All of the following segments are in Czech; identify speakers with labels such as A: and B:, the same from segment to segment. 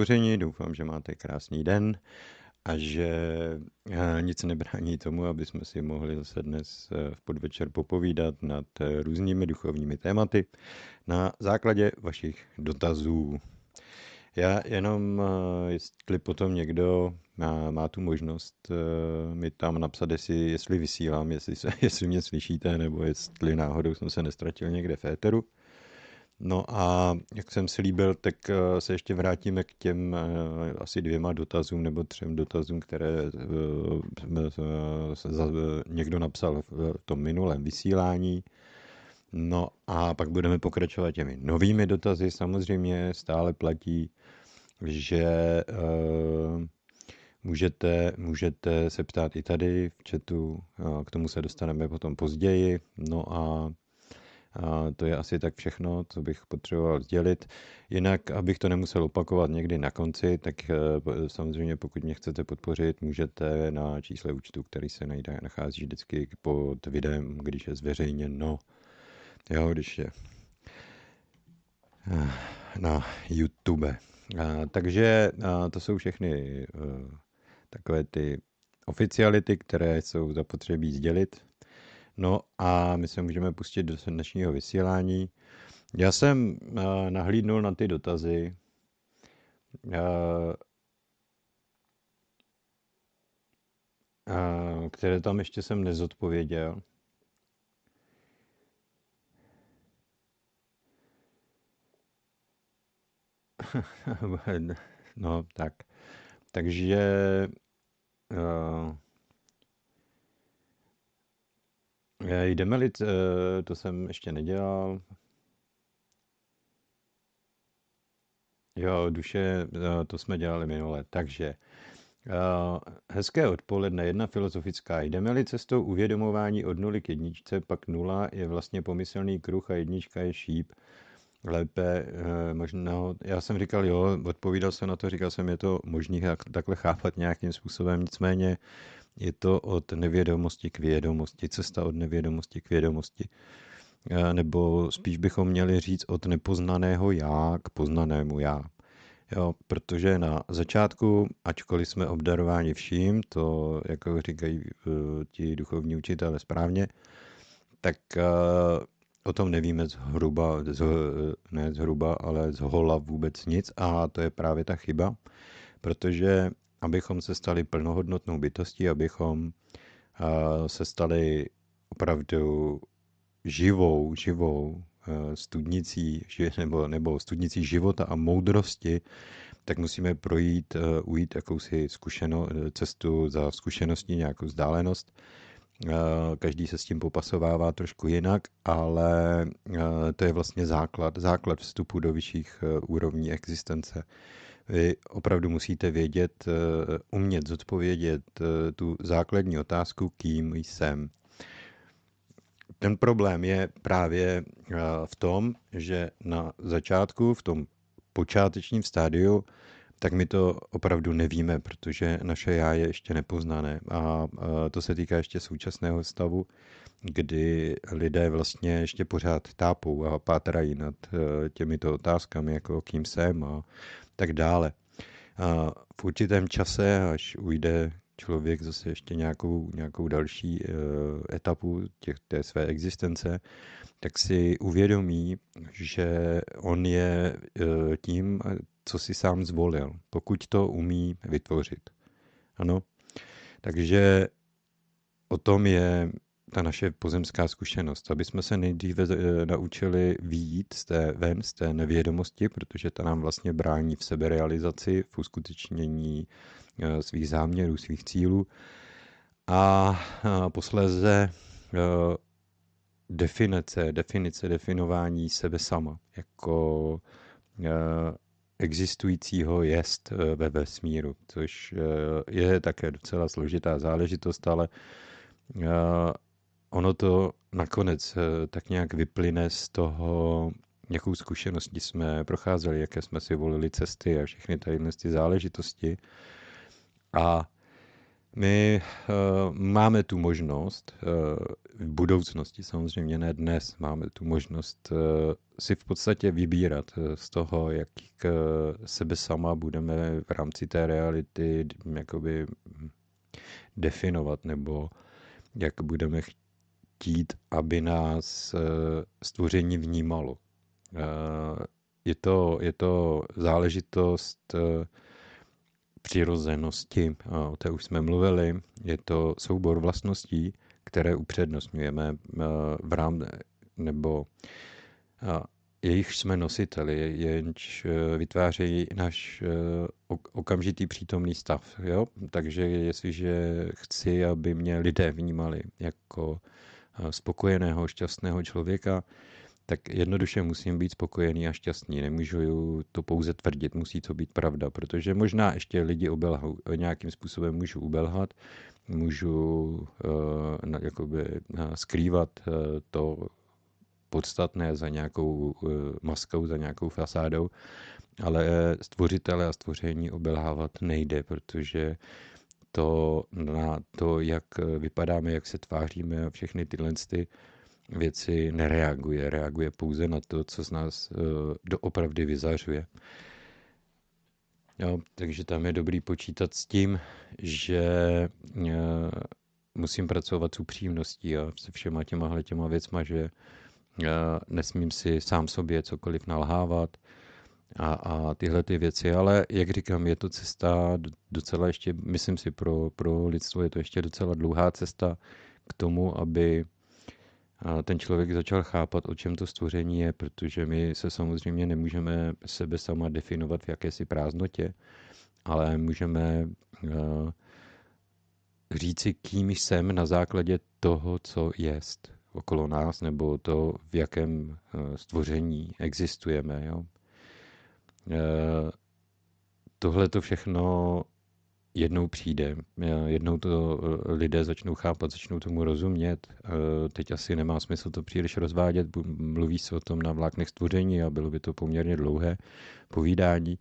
A: spoření, doufám, že máte krásný den a že eh, nic nebrání tomu, aby jsme si mohli zase dnes eh, v podvečer popovídat nad eh, různými duchovními tématy na základě vašich dotazů. Já jenom, jestli potom někdo má, má tu možnost mi tam napsat, jestli, jestli vysílám, jestli, se, jestli mě slyšíte, nebo jestli náhodou jsem se nestratil někde v éteru, No a jak jsem si líbil, tak eh, se ještě vrátíme k těm eh, asi dvěma dotazům nebo třem dotazům, které eh, někdo napsal v tom minulém vysílání. No a pak budeme pokračovat těmi novými dotazy. Samozřejmě stále platí, že můžete, můžete se ptát i tady v chatu, k tomu se dostaneme potom později. No a a to je asi tak všechno, co bych potřeboval sdělit. Jinak, abych to nemusel opakovat někdy na konci, tak eh, samozřejmě pokud mě chcete podpořit, můžete na čísle účtu, který se najde, nachází vždycky pod videem, když je zveřejněno. Jo, když je eh, na YouTube. A, takže a to jsou všechny a, eh, takové ty oficiality, které jsou zapotřebí sdělit No a my se můžeme pustit do dnešního vysílání. Já jsem uh, nahlídnul na ty dotazy. Uh, které tam ještě jsem nezodpověděl. no, tak. Takže uh, Jdeme-li, eh, to jsem ještě nedělal. Jo, duše, eh, to jsme dělali minule. Takže eh, hezké odpoledne, jedna filozofická. Jdeme-li cestou uvědomování od nuly k jedničce, pak nula je vlastně pomyslný kruh a jednička je šíp. Lépe možná, já jsem říkal, jo, odpovídal jsem na to, říkal jsem, je to možný takhle chápat nějakým způsobem, nicméně je to od nevědomosti k vědomosti, cesta od nevědomosti k vědomosti. Nebo spíš bychom měli říct od nepoznaného já k poznanému já. Jo, protože na začátku, ačkoliv jsme obdarováni vším, to, jako říkají uh, ti duchovní učitele správně, tak uh, o tom nevíme zhruba, z, ne zhruba, ale z hola vůbec nic a to je právě ta chyba, protože abychom se stali plnohodnotnou bytostí, abychom se stali opravdu živou, živou studnicí, nebo, nebo studnicí života a moudrosti, tak musíme projít, ujít jakousi zkušeno, cestu za zkušeností, nějakou vzdálenost. Každý se s tím popasovává trošku jinak, ale to je vlastně základ, základ vstupu do vyšších úrovní existence. Vy opravdu musíte vědět, eh, umět zodpovědět eh, tu základní otázku, kým jsem. Ten problém je právě eh, v tom, že na začátku, v tom počátečním stádiu, tak my to opravdu nevíme, protože naše já je ještě nepoznané. A to se týká ještě současného stavu, kdy lidé vlastně ještě pořád tápou a pátrají nad těmito otázkami, jako kým jsem a tak dále. A v určitém čase, až ujde člověk zase ještě nějakou, nějakou další uh, etapu těch, té své existence, tak si uvědomí, že on je uh, tím, co si sám zvolil, pokud to umí vytvořit. Ano, takže o tom je ta naše pozemská zkušenost, aby jsme se nejdříve eh, naučili výjít z té, ven z té nevědomosti, protože ta nám vlastně brání v seberealizaci, v uskutečnění eh, svých záměrů, svých cílů. A posléze eh, definice, definice, definování sebe sama jako existujícího jest ve vesmíru, což je také docela složitá záležitost, ale ono to nakonec eh, tak nějak vyplyne z toho, jakou zkušenosti jsme procházeli, jaké jsme si volili cesty a všechny tady ty záležitosti. A My uh, máme tu možnost, uh, v budoucnosti samozřejmě, ne dnes, máme tu možnost uh, si v podstatě vybírat z toho, jak uh, sebe sama budeme v rámci té reality jakoby definovat, nebo jak budeme chtít, aby nás uh, stvoření vnímalo. Uh, je to, je to záležitost uh, přirozenosti, o té už jsme mluvili, je to soubor vlastností, které upřednostňujeme v rám, nebo jejich jsme nositeli, jenž vytvářejí náš okamžitý přítomný stav. Jo? Takže jestliže chci, aby mě lidé vnímali jako spokojeného, šťastného člověka, tak jednoduše musím být spokojený a šťastný. Nemůžu to pouze tvrdit, musí to být pravda, protože možná ještě lidi obelhou, nějakým způsobem můžu ubelhat, můžu uh, jakoby, uh, skrývat uh, to podstatné za nějakou uh, maskou, za nějakou fasádou, ale stvořitele a stvoření obelhávat nejde, protože to na to, jak vypadáme, jak se tváříme a všechny tyhle ty věci nereaguje. Reaguje pouze na to, co z nás uh, doopravdy vyzařuje. Jo, takže tam je dobrý počítat s tím, že uh, musím pracovat s upřímností a se všema těma těma věcma, že uh, nesmím si sám sobě cokoliv nalhávat a, a tyhle ty věci. Ale jak říkám, je to cesta docela ještě, myslím si, pro, pro lidstvo je to ještě docela dlouhá cesta k tomu, aby ten člověk začal chápat, o čem to stvoření je, protože my se samozřejmě nemůžeme sebe sama definovat v jakési prázdnotě, ale můžeme říci, kým jsem na základě toho, co jest okolo nás, nebo to, v jakém stvoření existujeme. Jo? Uh, tohle to všechno jednou přijde, jednou to eh, lidé začnou chápat, začnou tomu rozumět. Eh, teď asi nemá smysl to příliš rozvádět, mluví se o tom na vláknech stvoření a bylo by to poměrně dlouhé povídání.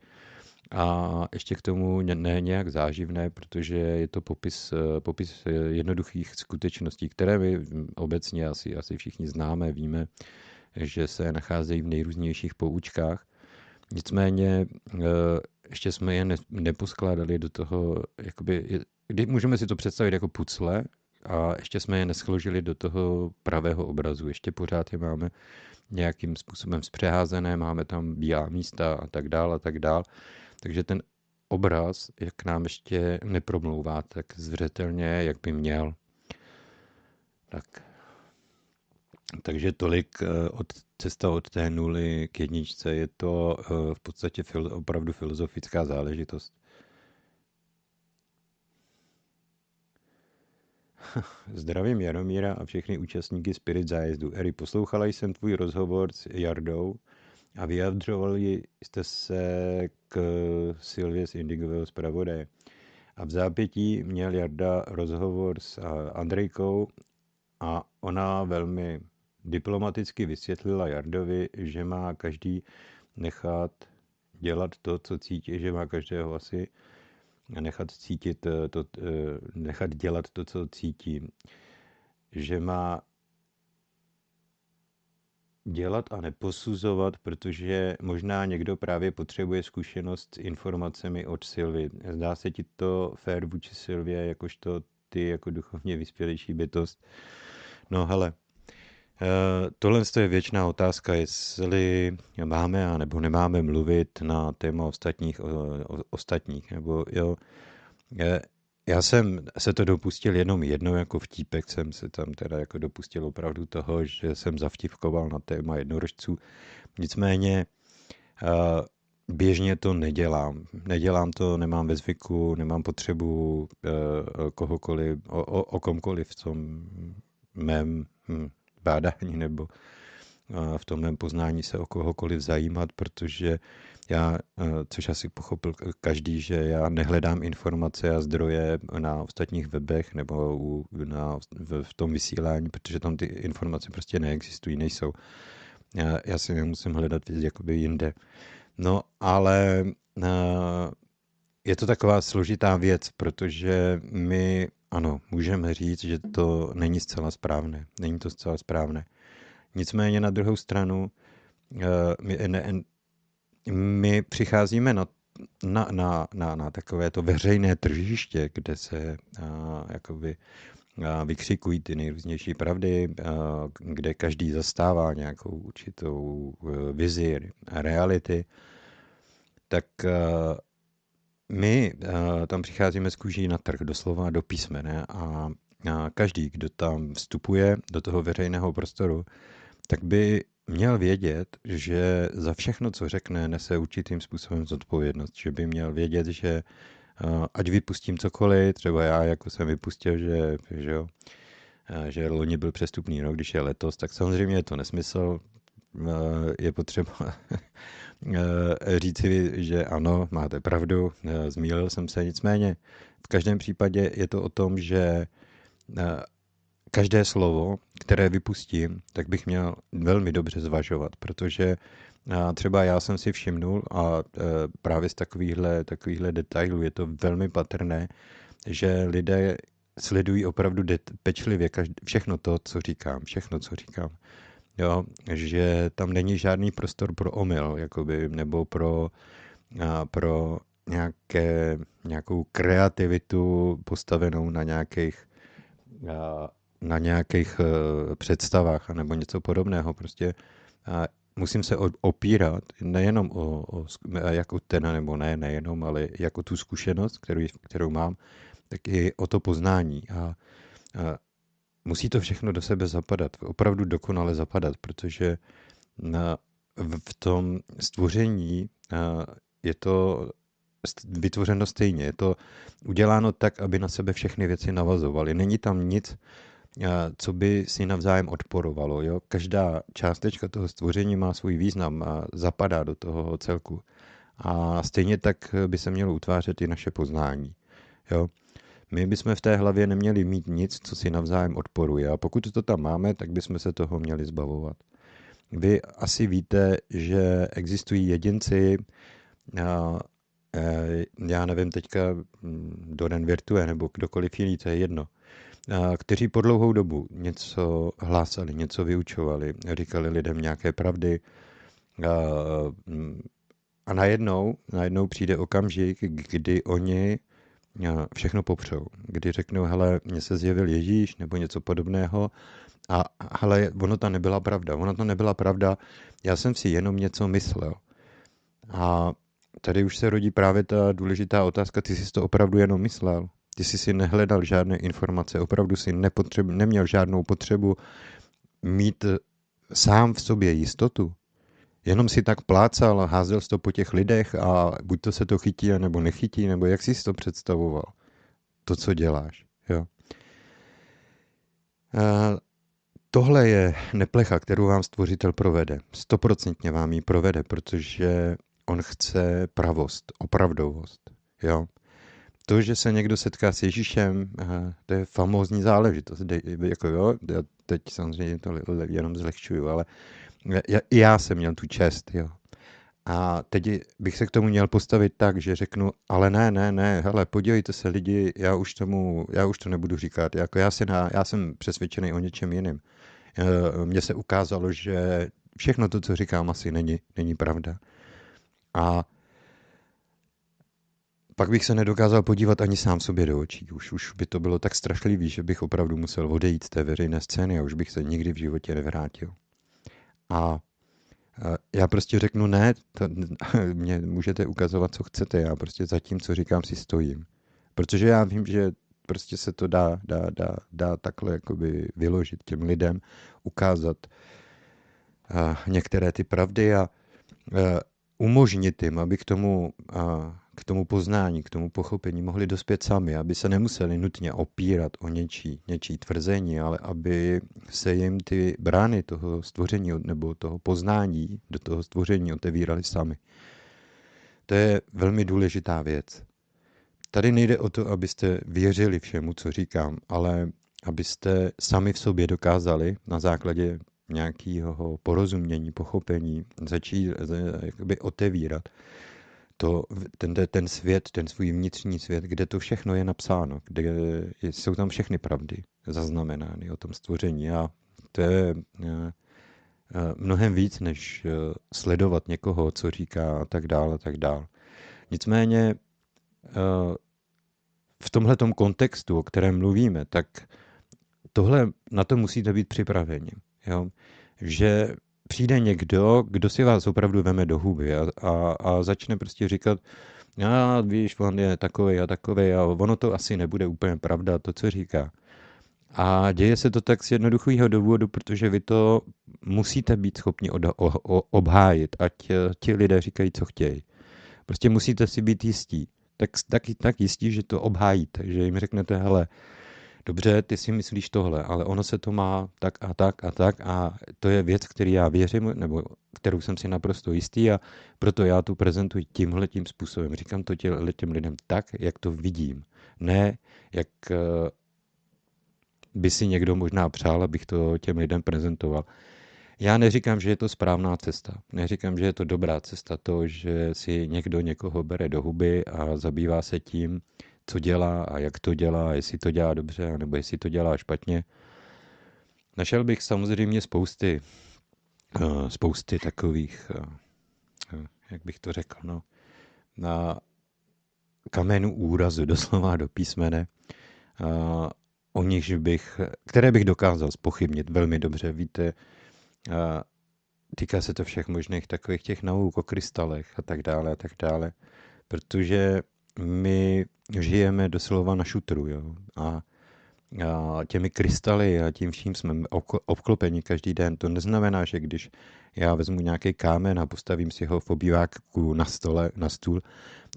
A: A ještě k tomu ne nějak záživné, protože je to popis, eh, popis jednoduchých skutečností, které my obecně asi, asi všichni známe, víme, že se nacházejí v nejrůznějších poučkách. Nicméně ještě jsme je ne, neposkládali do toho, jakoby, kdy můžeme si to představit jako pucle a ještě jsme je neschložili do toho pravého obrazu. Ještě pořád je máme nějakým způsobem zpřeházené, máme tam bílá místa a tak dál a tak dál. Takže ten obraz, jak nám ještě nepromlouvá tak zřetelně, jak by měl. Tak. Takže tolik eh, od cesta od té nuly k jedničce. Je to eh, v podstatě opravdu filozofická záležitost. Zdravím Jaromíra a všechny účastníky Spirit zájezdu. Eri, poslouchala jsem tvůj rozhovor s Jardou a vyjadřovali jste se k Silvě z Indigového zpravodaje. A v zápětí měl Jarda rozhovor s Andrejkou a ona velmi diplomaticky vysvětlila Jardovi, že má každý nechat dělat to, co cítí, že má každého asi nechat cítit eh, to, eh, nechat dělat to, co cítí, že má dělat a neposuzovat, protože možná někdo právě potřebuje zkušenost s informacemi od Silvy. Zdá se ti to fér vůči Silvě, jakožto ty jako duchovně vyspělejší bytost. No hele, tohle je věčná otázka, jestli máme a nebo nemáme mluvit na téma ostatních, o, o, ostatních. Nebo, jo, eh, já jsem se to dopustil jenom jednou jako vtípek, jsem se tam teda jako dopustil opravdu toho, že jsem zavtipkoval na téma jednorožců. Nicméně eh, běžně to nedělám. Nedělám to, nemám ve zvyku, nemám potřebu kohokoliv, o, o, o komkoliv v tom mém hm, bádání nebo v tom mém poznání se o kohokoliv zajímat, protože já, což asi pochopil každý, že já nehledám informace a zdroje na ostatních webech nebo na, v, v tom vysílání, protože tam ty informace prostě neexistují, nejsou. Já, já si nemusím hledat jakoby jinde. No, ale je to taková složitá věc, protože my, ano, můžeme říct, že to není zcela správné. Není to zcela správné. Nicméně na druhou stranu eh, my, ne, my přicházíme na, na, na, na, na takové to veřejné tržiště, kde se a, jakoby a, vykřikují ty nejrůznější pravdy, a, kde každý zastává nějakou určitou vizi reality, tak a, my a, tam přicházíme z kůží na trh, doslova do písmene a, a každý, kdo tam vstupuje do toho veřejného prostoru, tak by měl vědět, že za všechno, co řekne, nese určitým způsobem zodpovědnost. Že by měl vědět, že eh, ať vypustím cokoliv, třeba já jako jsem vypustil, že, že, jo, eh, že loni byl přestupný rok, když je letos, tak samozřejmě je to nesmysl. Eh, je potřeba říci, že ano, máte pravdu, zmílil jsem se, nicméně v každém případě je to o tom, že každé slovo, které vypustím, tak bych měl velmi dobře zvažovat, protože třeba já jsem si všimnul a právě z takovýchhle, takovýchhle detailů je to velmi patrné, že lidé sledují opravdu det, pečlivě všechno to, co říkám, všechno, co říkám. Jo, že tam není žádný prostor pro omyl, jakoby, nebo pro, a, pro nějaké, nějakou kreativitu postavenou na nějakých a, na nějakých uh, představách nebo něco podobného. Prostě musím se opírat nejenom o, o jako ten, nebo ne, nejenom, ale jako tu zkušenost, kterou, kterou mám, tak i o to poznání. A, a musí to všechno do sebe zapadat, opravdu dokonale zapadat, protože na, v tom stvoření je to vytvořeno stejně. Je to uděláno tak, aby na sebe všechny věci navazovaly. Není tam nic, co by si navzájem odporovalo. Jo? Každá částečka toho stvoření má svůj význam a zapadá do toho celku. A stejně tak by se mělo utvářet i naše poznání. Jo? My bychom v té hlavě neměli mít nic, co si navzájem odporuje. A pokud to tam máme, tak bychom se toho měli zbavovat. Vy asi víte, že existují jedinci, já, e, já nevím teďka, hm, Doren Virtue nebo kdokoliv jiný, to je jedno, kteří po dlouhou dobu něco hlásali, něco vyučovali, říkali lidem nějaké pravdy a najednou, najednou přijde okamžik, kdy oni všechno popřou. Kdy řeknou, hele, mně se zjevil Ježíš nebo něco podobného a hele, ono to nebyla pravda. Ono to nebyla pravda, já jsem si jenom něco myslel. A tady už se rodí právě ta důležitá otázka, ty jsi to opravdu jenom myslel. Ty jsi si nehledal žádné informace, opravdu si neměl žádnou potřebu mít sám v sobě jistotu. Jenom si tak plácal a házel to po těch lidech a buď to se to chytí, nebo nechytí, nebo jak jsi to představoval, to, co děláš. Jo. A tohle je neplecha, kterou vám stvořitel provede. Stoprocentně vám ji provede, protože on chce pravost, opravdovost. Jo to, že se někdo setká s Ježíšem, to je famózní záležitost. Jako jo, já teď samozřejmě to jenom zlehčuju, ale já, já jsem měl tu čest, jo. A teď bych se k tomu měl postavit tak, že řeknu, ale ne, ne, ne, hele, podívejte se lidi, já už tomu, já už to nebudu říkat, jako já, si na, já jsem přesvědčený o něčem jiném. E, mně se ukázalo, že všechno to, co říkám, asi není, není pravda. A pak bych se nedokázal podívat ani sám sobě do očí. Už, už by to bylo tak strašlivý, že bych opravdu musel odejít z té veřejné scény a už bych se nikdy v životě nevrátil. A já prostě řeknu ne, to, mě můžete ukazovat, co chcete, já prostě za tím, co říkám, si stojím. Protože já vím, že prostě se to dá, dá, dá, dá takhle jakoby vyložit těm lidem, ukázat některé ty pravdy a umožnit jim, aby k tomu k tomu poznání, k tomu pochopení mohli dospět sami, aby se nemuseli nutně opírat o něčí, něčí tvrzení, ale aby se jim ty brány toho stvoření nebo toho poznání do toho stvoření otevíraly sami. To je velmi důležitá věc. Tady nejde o to, abyste věřili všemu, co říkám, ale abyste sami v sobě dokázali na základě nějakého porozumění, pochopení začít jakoby otevírat to, ten, ten svět, ten svůj vnitřní svět, kde to všechno je napsáno, kde jsou tam všechny pravdy zaznamenány o tom stvoření. A to je eh, eh, mnohem víc, než eh, sledovat někoho, co říká a tak dále, a tak dále. Nicméně v tomhle kontextu, o kterém mluvíme, tak tohle na to musíte být připraveni. Jo? Že přijde někdo, kdo si vás opravdu veme do huby a, a, a začne prostě říkat, a víš, on je takový a takový a ono to asi nebude úplně pravda, to, co říká. A děje se to tak z jednoduchého důvodu, protože vy to musíte být schopni od, o, o, obhájit, ať eh, ti lidé říkají, co chtějí. Prostě musíte si být jistí. Tak, tak, tak jistí, že to obhájíte, že jim řeknete, hele, dobře, ty si myslíš tohle, ale ono se to má tak a tak a tak a to je věc, který já věřím, nebo kterou jsem si naprosto jistý a proto já tu prezentuji tímhle tím způsobem. Říkám to těm lidem tak, jak to vidím. Ne, jak eh, by si někdo možná přál, abych to těm lidem prezentoval. Já neříkám, že je to správná cesta. Neříkám, že je to dobrá cesta to, že si někdo někoho bere do huby a zabývá se tím, co dělá a jak to dělá, jestli to dělá dobře, nebo jestli to dělá špatně. Našel bych samozřejmě spousty, eh, spousty takových, eh, eh, jak bych to řekl, no, na kamenu úrazu, doslova do písmene, o nichž bych, které bych dokázal spochybnit velmi dobře. Víte, týká se to všech možných takových těch nauk o krystalech a tak dále a tak dále, protože my žijeme doslova na šutru, jo, a a těmi krystaly a tím vším jsme obklopeni každý den. To neznamená, že když já vezmu nějaký kámen a postavím si ho v obýváku na stole, na stůl,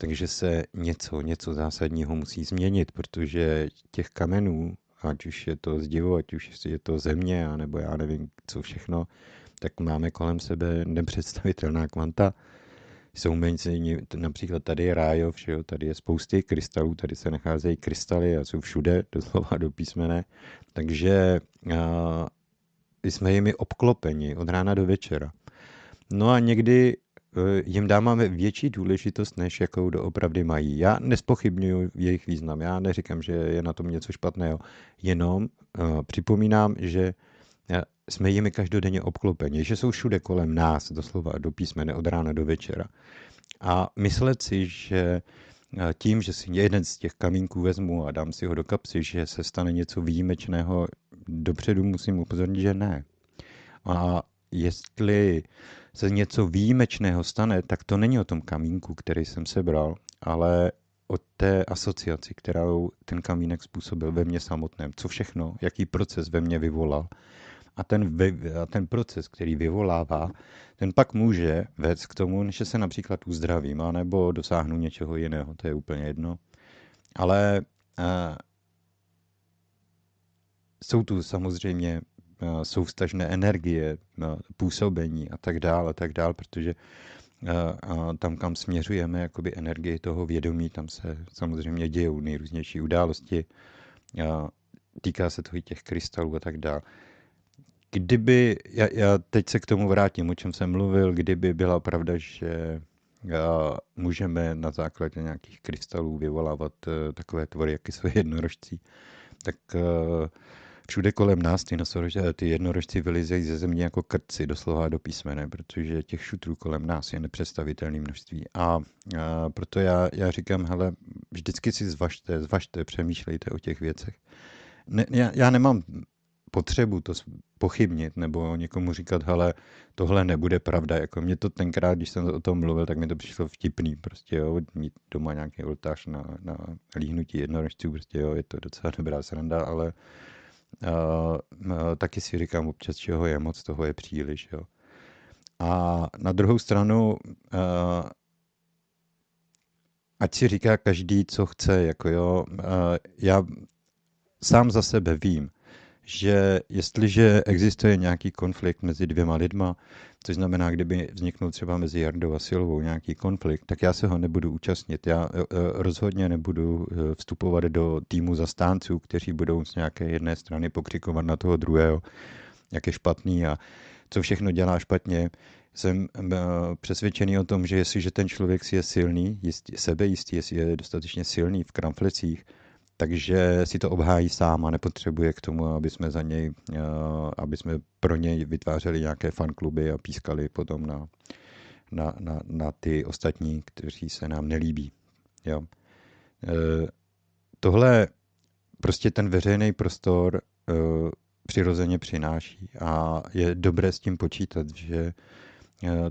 A: takže se něco, něco zásadního musí změnit, protože těch kamenů, ať už je to zdivo, ať už je to země, nebo já nevím, co všechno, tak máme kolem sebe nepředstavitelná kvanta jsou mezi například tady je Rájov, že jo, tady je spousty krystalů, tady se nacházejí krystaly a jsou všude, doslova do písmene, takže a, jsme jimi obklopeni od rána do večera. No a někdy e, jim dáváme větší důležitost, než jakou doopravdy mají. Já nespochybnuju jejich význam, já neříkám, že je na tom něco špatného, jenom uh, připomínám, že jsme jimi každodenně obklopeni, že jsou všude kolem nás, doslova do písmene od rána do večera. A myslet si, že eh, tím, že si jeden z těch kamínků vezmu a dám si ho do kapsy, že se stane něco výjimečného, dopředu musím upozornit, že ne. A jestli se něco výjimečného stane, tak to není o tom kamínku, který jsem sebral, ale o té asociaci, kterou ten kamínek způsobil ve mně samotném. Co všechno, jaký proces ve mně vyvolal a ten, a ten proces, který vyvolává, ten pak může vést k tomu, že se například uzdravím, nebo dosáhnu něčeho jiného, to je úplně jedno. Ale uh, jsou tu samozřejmě uh, energie, uh, působení a tak dále, a tak dále, protože uh, tam, kam směřujeme jakoby energii toho vědomí, tam se samozřejmě dějou nejrůznější události, uh, týká se toho i těch krystalů a tak dále kdyby, já, já teď se k tomu vrátím, o čem jsem mluvil, kdyby byla pravda, že a můžeme na základě nějakých krystalů vyvolávat uh, takové tvory, jaké jsou jednorožcí, tak uh, všude kolem nás ty, nosorožci, ty jednorožci vylizejí ze země jako krci, doslova do písmene, protože těch šutrů kolem nás je nepředstavitelné množství. A, a proto já, já říkám, hele, vždycky si zvažte, zvažte, přemýšlejte o těch věcech. Ne, já, já nemám potřebu to pochybnit nebo někomu říkat, hele, tohle nebude pravda. Jako mě to tenkrát, když jsem o tom mluvil, tak mi to přišlo vtipný. Prostě jo, mít doma nějaký oltář na, na líhnutí jednorožců, prostě jo, je to docela dobrá sranda, ale uh, taky si říkám občas, čeho je moc, toho je příliš, jo. A na druhou stranu, uh, ať si říká každý, co chce, jako jo, uh, já sám za sebe vím, že jestliže existuje nějaký konflikt mezi dvěma lidma, což znamená, kdyby vzniknul třeba mezi Jardou a Silvou nějaký konflikt, tak já se ho nebudu účastnit. Já e, e, rozhodně nebudu e, vstupovat do týmu zastánců, kteří budou z nějaké jedné strany pokřikovat na toho druhého. jak je špatný a co všechno dělá špatně. Jsem přesvědčený o tom, že jestliže ten člověk si je silný, jistý, sebejistý, jestli je dostatečně silný v kramflecích, takže si to obhájí sám a nepotřebuje k tomu, aby jsme za něj, aby jsme pro něj vytvářeli nějaké fankluby a pískali potom na, na, na, na ty ostatní, kteří se nám nelíbí. Jo. E, tohle prostě ten veřejný prostor e, přirozeně přináší a je dobré s tím počítat, že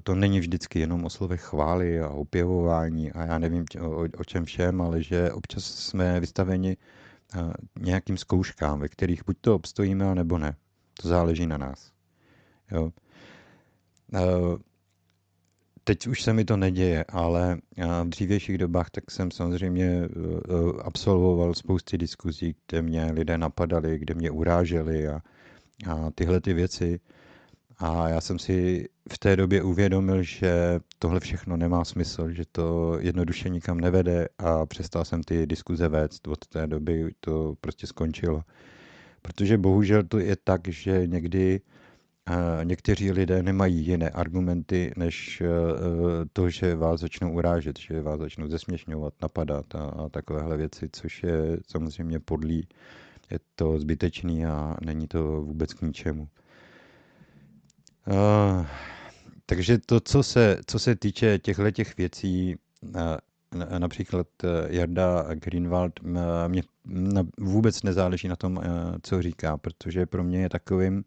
A: to není vždycky jenom o slovech chvály a opěvování a já nevím o, čem všem, ale že občas jsme vystaveni nějakým zkouškám, ve kterých buď to obstojíme, nebo ne. To záleží na nás. Jo. Teď už se mi to neděje, ale v dřívějších dobách tak jsem samozřejmě absolvoval spousty diskuzí, kde mě lidé napadali, kde mě uráželi a, a tyhle ty věci. A já jsem si v té době uvědomil, že tohle všechno nemá smysl, že to jednoduše nikam nevede a přestal jsem ty diskuze vést. Od té doby to prostě skončilo. Protože bohužel to je tak, že někdy někteří lidé nemají jiné argumenty, než eh, to, že vás začnou urážet, že vás začnou zesměšňovat, napadat a, a takovéhle věci, což je samozřejmě podlý. Je to zbytečný a není to vůbec k ničemu. Uh, takže to, co se, co se týče těchto těch věcí, uh, například Jarda Greenwald, mě vůbec nezáleží na tom, co říká, protože pro mě je takovým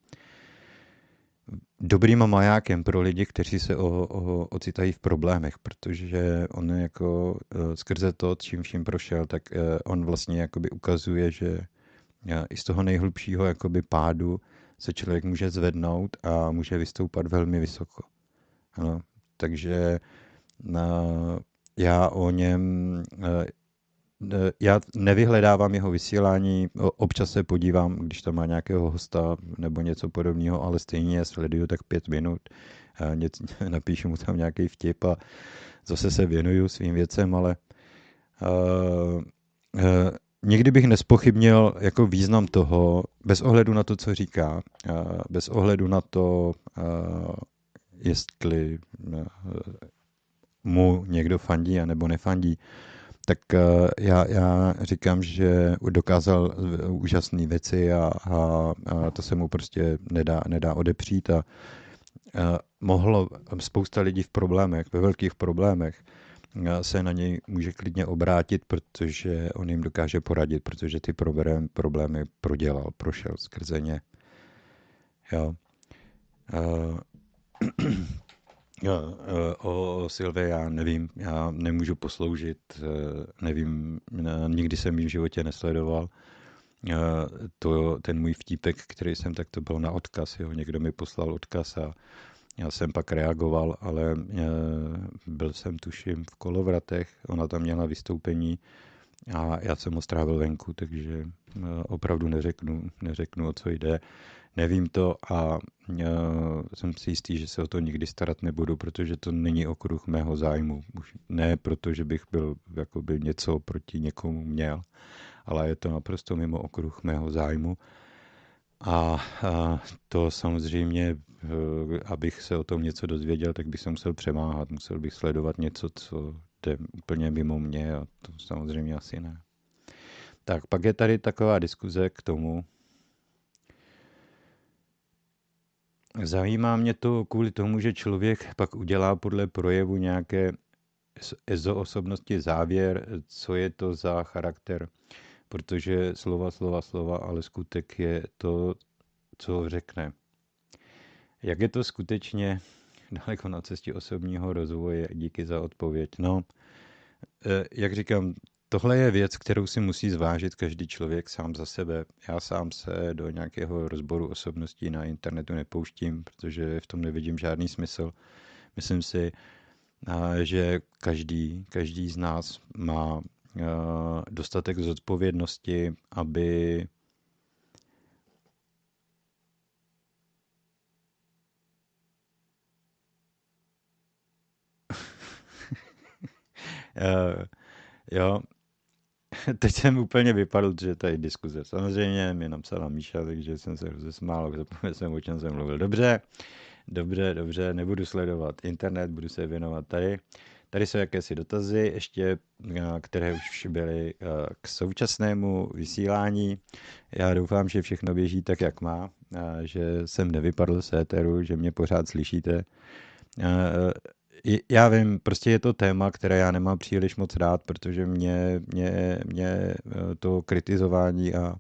A: dobrým majákem pro lidi, kteří se o, o, ocitají v problémech, protože on jako skrze to, čím vším prošel, tak on vlastně jakoby ukazuje, že i z toho nejhlubšího jakoby pádu se člověk může zvednout a může vystoupat velmi vysoko. Ano. Takže uh, já o něm já nevyhledávám jeho vysílání, občas se podívám, když tam má nějakého hosta nebo něco podobného, ale stejně sleduju tak pět minut, něco, napíšu mu tam nějaký vtip a zase se věnuju svým věcem, ale uh, uh, nikdy bych nespochybnil jako význam toho, bez ohledu na to, co říká, uh, bez ohledu na to, uh, jestli uh, mu někdo fandí a nebo nefandí, tak eh, já, já říkám, že dokázal úžasné věci a, a, a to se mu prostě nedá, nedá odepřít a, a mohlo spousta lidí v problémech, ve velkých problémech, eh, se na něj může klidně obrátit, protože on jim dokáže poradit, protože ty problém, problémy prodělal, prošel skrze ně. Jo. Uh, Jo, eh, o Silvě já nevím, já nemůžu posloužit, eh, nevím, nikdy jsem ji v životě nesledoval. Eh, to, ten můj vtípek, který jsem, tak to byl na odkaz, jo. někdo mi poslal odkaz a já jsem pak reagoval, ale byl jsem tuším v Kolovratech, ona tam měla vystoupení a já jsem ho strávil venku, takže opravdu neřeknu, neřeknu, o co jde nevím to a uh, jsem si jistý, že se o to nikdy starat nebudu, protože to není okruh mého zájmu. Už ne proto, že bych byl jakoby něco proti někomu měl, ale je to naprosto mimo okruh mého zájmu. A, a to samozřejmě, abych se o tom něco dozvěděl, tak bych se musel přemáhat, musel bych sledovat něco, co jde úplně mimo mě a to samozřejmě asi ne. Tak pak je tady taková diskuze k tomu, Zajímá mě to kvůli tomu, že člověk pak udělá podle projevu nějaké ezoosobnosti závěr, co je to za charakter, protože slova, slova, slova, ale skutek je to, co řekne. Jak je to skutečně daleko na cestě osobního rozvoje? Díky za odpověď. No, eh, jak říkám, Tohle je věc, kterou si musí zvážit každý člověk sám za sebe. Já sám se do nějakého rozboru osobností na internetu nepouštím, protože v tom nevidím žádný smysl. Myslím si, že každý, každý z nás má dostatek zodpovědnosti, aby uh, jo, teď jsem úplně vypadl, že tady diskuze. Samozřejmě mi napsala Míša, takže jsem se rozesmál, zapomněl jsem, o čem jsem mluvil. Dobře, dobře, dobře, nebudu sledovat internet, budu se věnovat tady. Tady jsou jakési dotazy, ještě, eh, které už byly eh, k současnému vysílání. Já doufám, že všechno běží tak, jak má, že jsem nevypadl z éteru, že mě pořád slyšíte. Já vím, prostě je to téma, které já nemám příliš moc rád, protože mě, mě, mě eh, to kritizování a,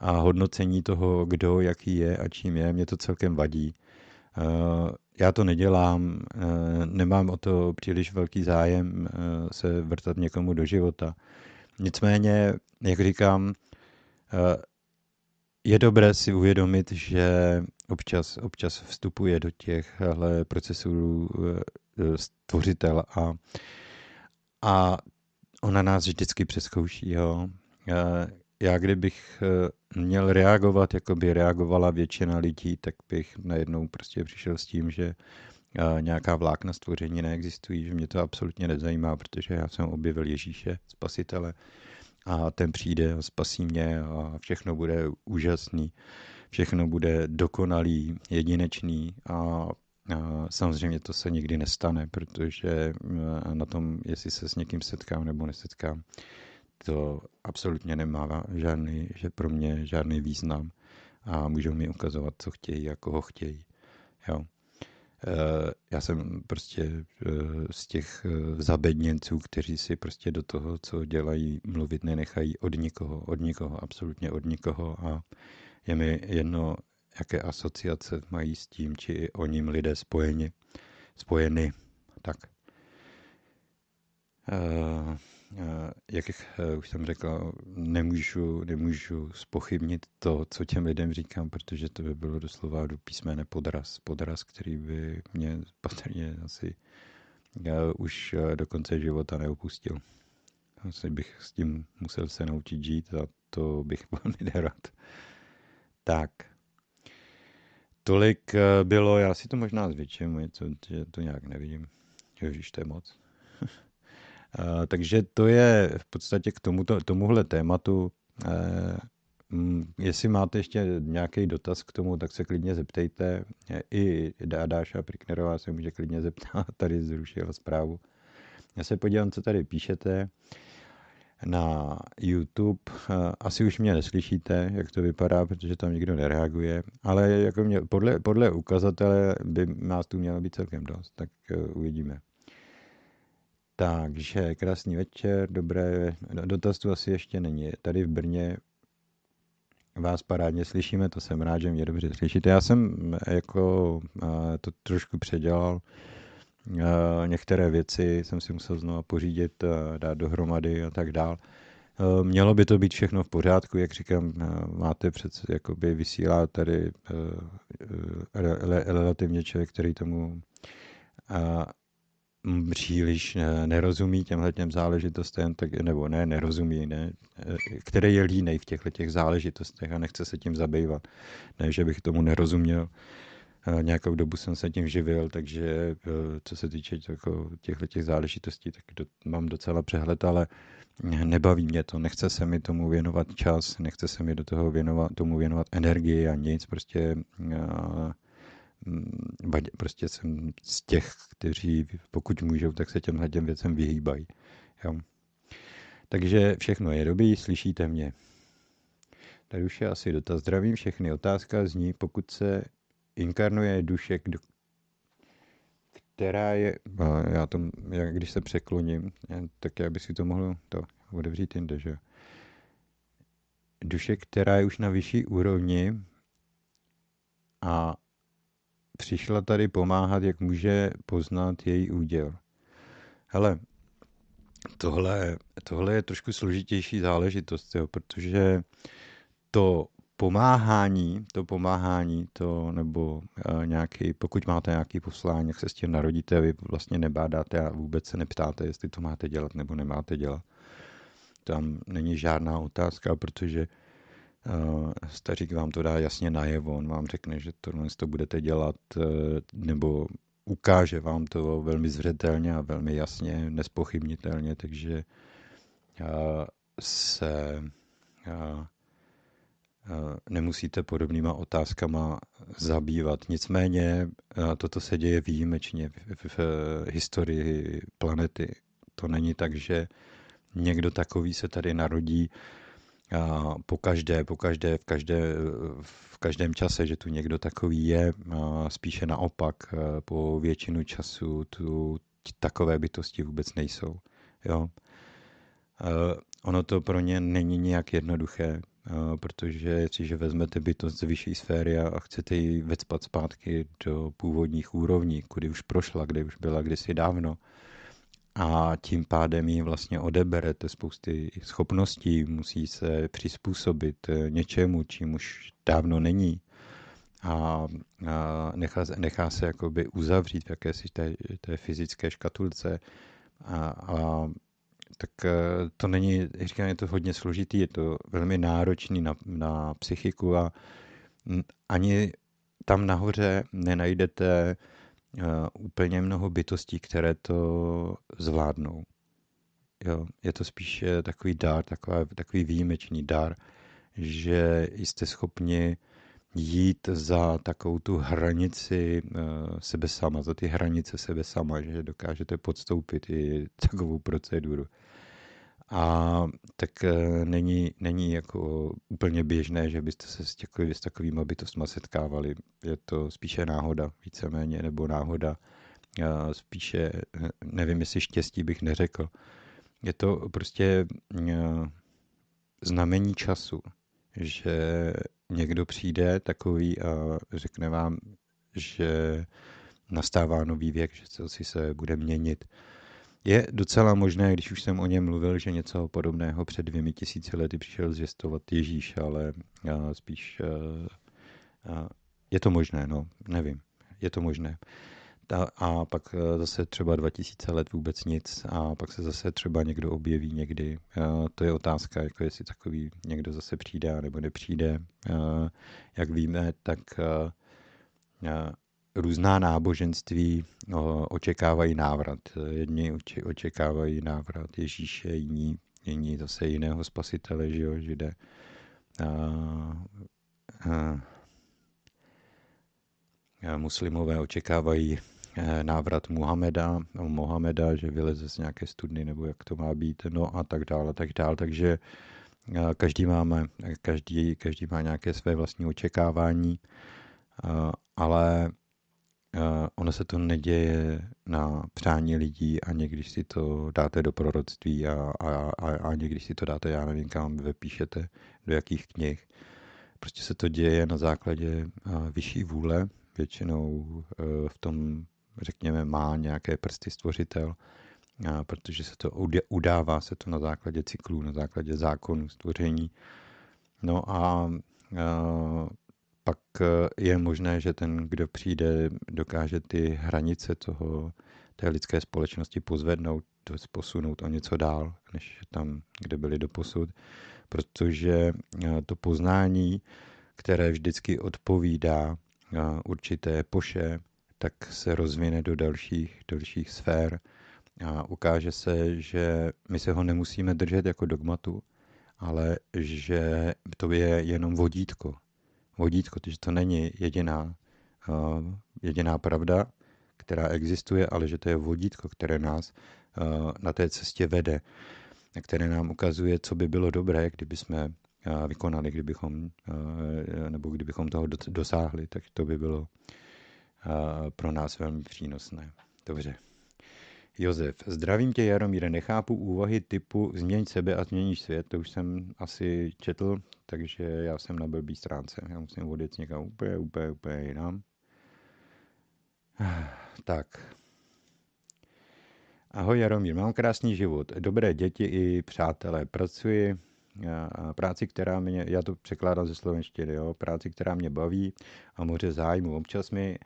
A: a hodnocení toho, kdo jaký je a čím je, mě to celkem vadí. Eh, já to nedělám, eh, nemám o to příliš velký zájem se vrtat někomu do života. Nicméně, jak říkám, je dobré si uvědomit, že občas, občas vstupuje do těchhle procesů stvořitel a, a ona nás vždycky přeskouší. Jo. Já kdybych e, měl reagovat, jako by reagovala většina lidí, tak bych najednou prostě přišel s tím, že nějaká vlákna stvoření neexistují, že mě to absolutně nezajímá, protože já jsem objevil Ježíše, spasitele, a ten přijde a spasí mě a všechno bude úžasný, všechno bude dokonalý, jedinečný a Samozřejmě to se nikdy nestane, protože na tom, jestli se s někým setkám nebo nesetkám, to absolutně nemá žádný, že pro mě žádný význam a můžou mi ukazovat, co chtějí a koho chtějí. Jo. E, já jsem prostě e, z těch zabedněnců, kteří si prostě do toho, co dělají, mluvit nenechají od nikoho, od nikoho, absolutně od nikoho a je mi jedno, jaké asociace mají s tím, či o ním lidé spojeni, spojeny. Tak. Uh, uh, jak uh, už jsem řekl, nemůžu, nemůžu spochybnit to, co těm lidem říkám, protože to by bylo doslova do písmene podraz. Podraz, který by mě patrně asi už do konce života neopustil. Asi bych s tím musel se naučit žít a to bych velmi nerad. Tak. Tolik eh, bylo, já si to možná zvětším, něco, že to nějak nevidím. Ježíš, to je moc. a, takže to je v podstatě k tomuto, tomuhle tématu. E, jestli máte ještě nějaký dotaz k tomu, tak se klidně zeptejte. I Dáša Priknerová se může klidně zeptat, tady zrušila zprávu. Já se podívám, co tady píšete na YouTube. Eh, asi už mě neslyšíte, jak to vypadá, protože tam nikdo nereaguje, ale jako mě, podle, podle ukazatele by nás tu mělo být celkem dost, tak eh, uvidíme. Takže krásný večer, dobré, dotaz tu asi ještě není. Tady v Brně vás parádně slyšíme, to jsem rád, že mě dobře slyšíte. Já jsem eh, jako to trošku předělal, Některé věci jsem si musel znovu pořídit, dát dohromady a tak dál. Mělo by to být všechno v pořádku, jak říkám, máte před, jakoby vysílá tady relativně člověk, který tomu příliš nerozumí těmhle těm záležitostem, tak, nebo ne, nerozumí, ne, který je línej v těchto těch záležitostech a nechce se tím zabývat. Ne, že bych tomu nerozuměl, Eh, nějakou dobu jsem se tím živil, takže eh, co se týče jako těchto těch záležitostí, tak do, mám docela přehled, ale nebaví mě to, nechce se mi tomu věnovat čas, nechce se mi do toho věnovat, tomu věnovat energii a nic, prostě a, eh, mm, prostě jsem z těch, kteří pokud můžou, tak se těmhle těm věcem vyhýbají. Jo. Takže všechno je dobrý, slyšíte mě. Tady už je asi dotaz. Zdravím všechny. Otázka zní, pokud se inkarnuje duše, která je, já to, já, když se překloním, tak já bych si to mohl to otevřít jinde, že Duše, která je už na vyšší úrovni a přišla tady pomáhat, jak může poznat její úděl. Hele, tohle, tohle je trošku složitější záležitost, jo, protože to pomáhání, to pomáhání, to nebo uh, nějaký, pokud máte nějaký poslání, jak se s tím narodíte, vy vlastně nebádáte a vůbec se neptáte, jestli to máte dělat nebo nemáte dělat. Tam není žádná otázka, protože uh, stařík vám to dá jasně najevo, on vám řekne, že tohle to budete dělat, uh, nebo ukáže vám to velmi zřetelně a velmi jasně, nespochybnitelně, takže uh, se nemusíte podobnýma otázkama zabývat. Nicméně toto se děje výjimečně v, v, v historii planety. To není tak, že někdo takový se tady narodí po každé, po každé, v, každé, v každém čase, že tu někdo takový je, spíše naopak, po většinu času tu takové bytosti vůbec nejsou. Jo? Ono to pro ně není nějak jednoduché, protože jestliže vezmete bytost z vyšší sféry a chcete ji vecpat zpátky do původních úrovní, kudy už prošla, kde už byla kdysi dávno, a tím pádem jí vlastně odeberete spousty schopností, musí se přizpůsobit něčemu, čím už dávno není a, nechá, nechá se jakoby uzavřít v jakési té, té fyzické škatulce a, a tak e, to není, říkám, je to hodně složitý, je to velmi náročný na, na psychiku a ani tam nahoře nenajdete uh, úplně mnoho bytostí, které to zvládnou. Jo, je to spíše takový dár, taková, takový výjimečný dár, že jste schopni jít za takovou tu hranici sebe sama, za ty hranice sebe sama, že dokážete podstoupit i takovou proceduru. A tak uh, není, není jako úplně běžné, že byste se s, těkovi, s takovými bytostmi setkávali. Je to spíše náhoda, víceméně, nebo náhoda. Uh, spíše, nevím, jestli štěstí bych neřekl. Je to prostě znamení času, že někdo přijde takový a řekne vám, že nastává nový věk, že to si se bude měnit. Je docela možné, když už jsem o něm mluvil, že něco podobného před dvěmi tisíci lety přišel zvěstovat Ježíš, ale spíš je to možné, no, nevím, je to možné a pak eh, zase třeba 2000 let vůbec nic a pak se zase třeba někdo objeví někdy. Eh, to je otázka, jako jestli takový někdo zase přijde nebo nepřijde. Eh, jak víme, tak různá náboženství očekávají návrat. Jedni očekávají návrat Ježíše, jiní, jiní zase jiného spasitele, že jo, žide. Muslimové očekávají Eh, návrat Muhameda, no, Mohameda, že vyleze z nějaké studny, nebo jak to má být, no a tak dále, tak dále. Takže eh, každý máme, každý, každý má nějaké své vlastní očekávání, eh, ale ono se to neděje na přání lidí a někdy si to dáte do proroctví a, a, a, a někdy si to dáte, já nevím, kam vypíšete, do jakých knih. Prostě se to děje na základě vyšší vůle, většinou v tom řekněme, má nějaké prsty stvořitel, a protože se to udává se to na základě cyklů, na základě zákonu stvoření. No a pak je možné, že ten, kdo přijde, dokáže ty hranice toho, té lidské společnosti pozvednout, posunout o něco dál, než tam, kde byli do posud, protože to poznání, které vždycky odpovídá určité epoše, tak se rozvine do dalších, dalších sfér a ukáže se, že my se ho nemusíme držet jako dogmatu, ale že to je jenom vodítko. Vodítko, že to není jediná, uh, jediná pravda, která existuje, ale že to je vodítko, které nás uh, na té cestě vede, které nám ukazuje, co by bylo dobré, kdyby jsme uh, vykonali, kdybychom, nebo kdybychom toho dosáhli, tak to by bylo pro nás velmi přínosné. Dobře. Josef, zdravím tě, Jaromíre, nechápu úvahy typu změň sebe a změníš svět, to už jsem asi četl, takže já jsem na blbý stránce, já musím odjet někam úplně, úplně, úplně jinam. Tak. Ahoj Jaromír, mám krásný život, dobré děti i přátelé, pracuji, práci, která mě, já to překládám ze slovenštiny, jo, práci, která mě baví a moře zájmu. Občas mi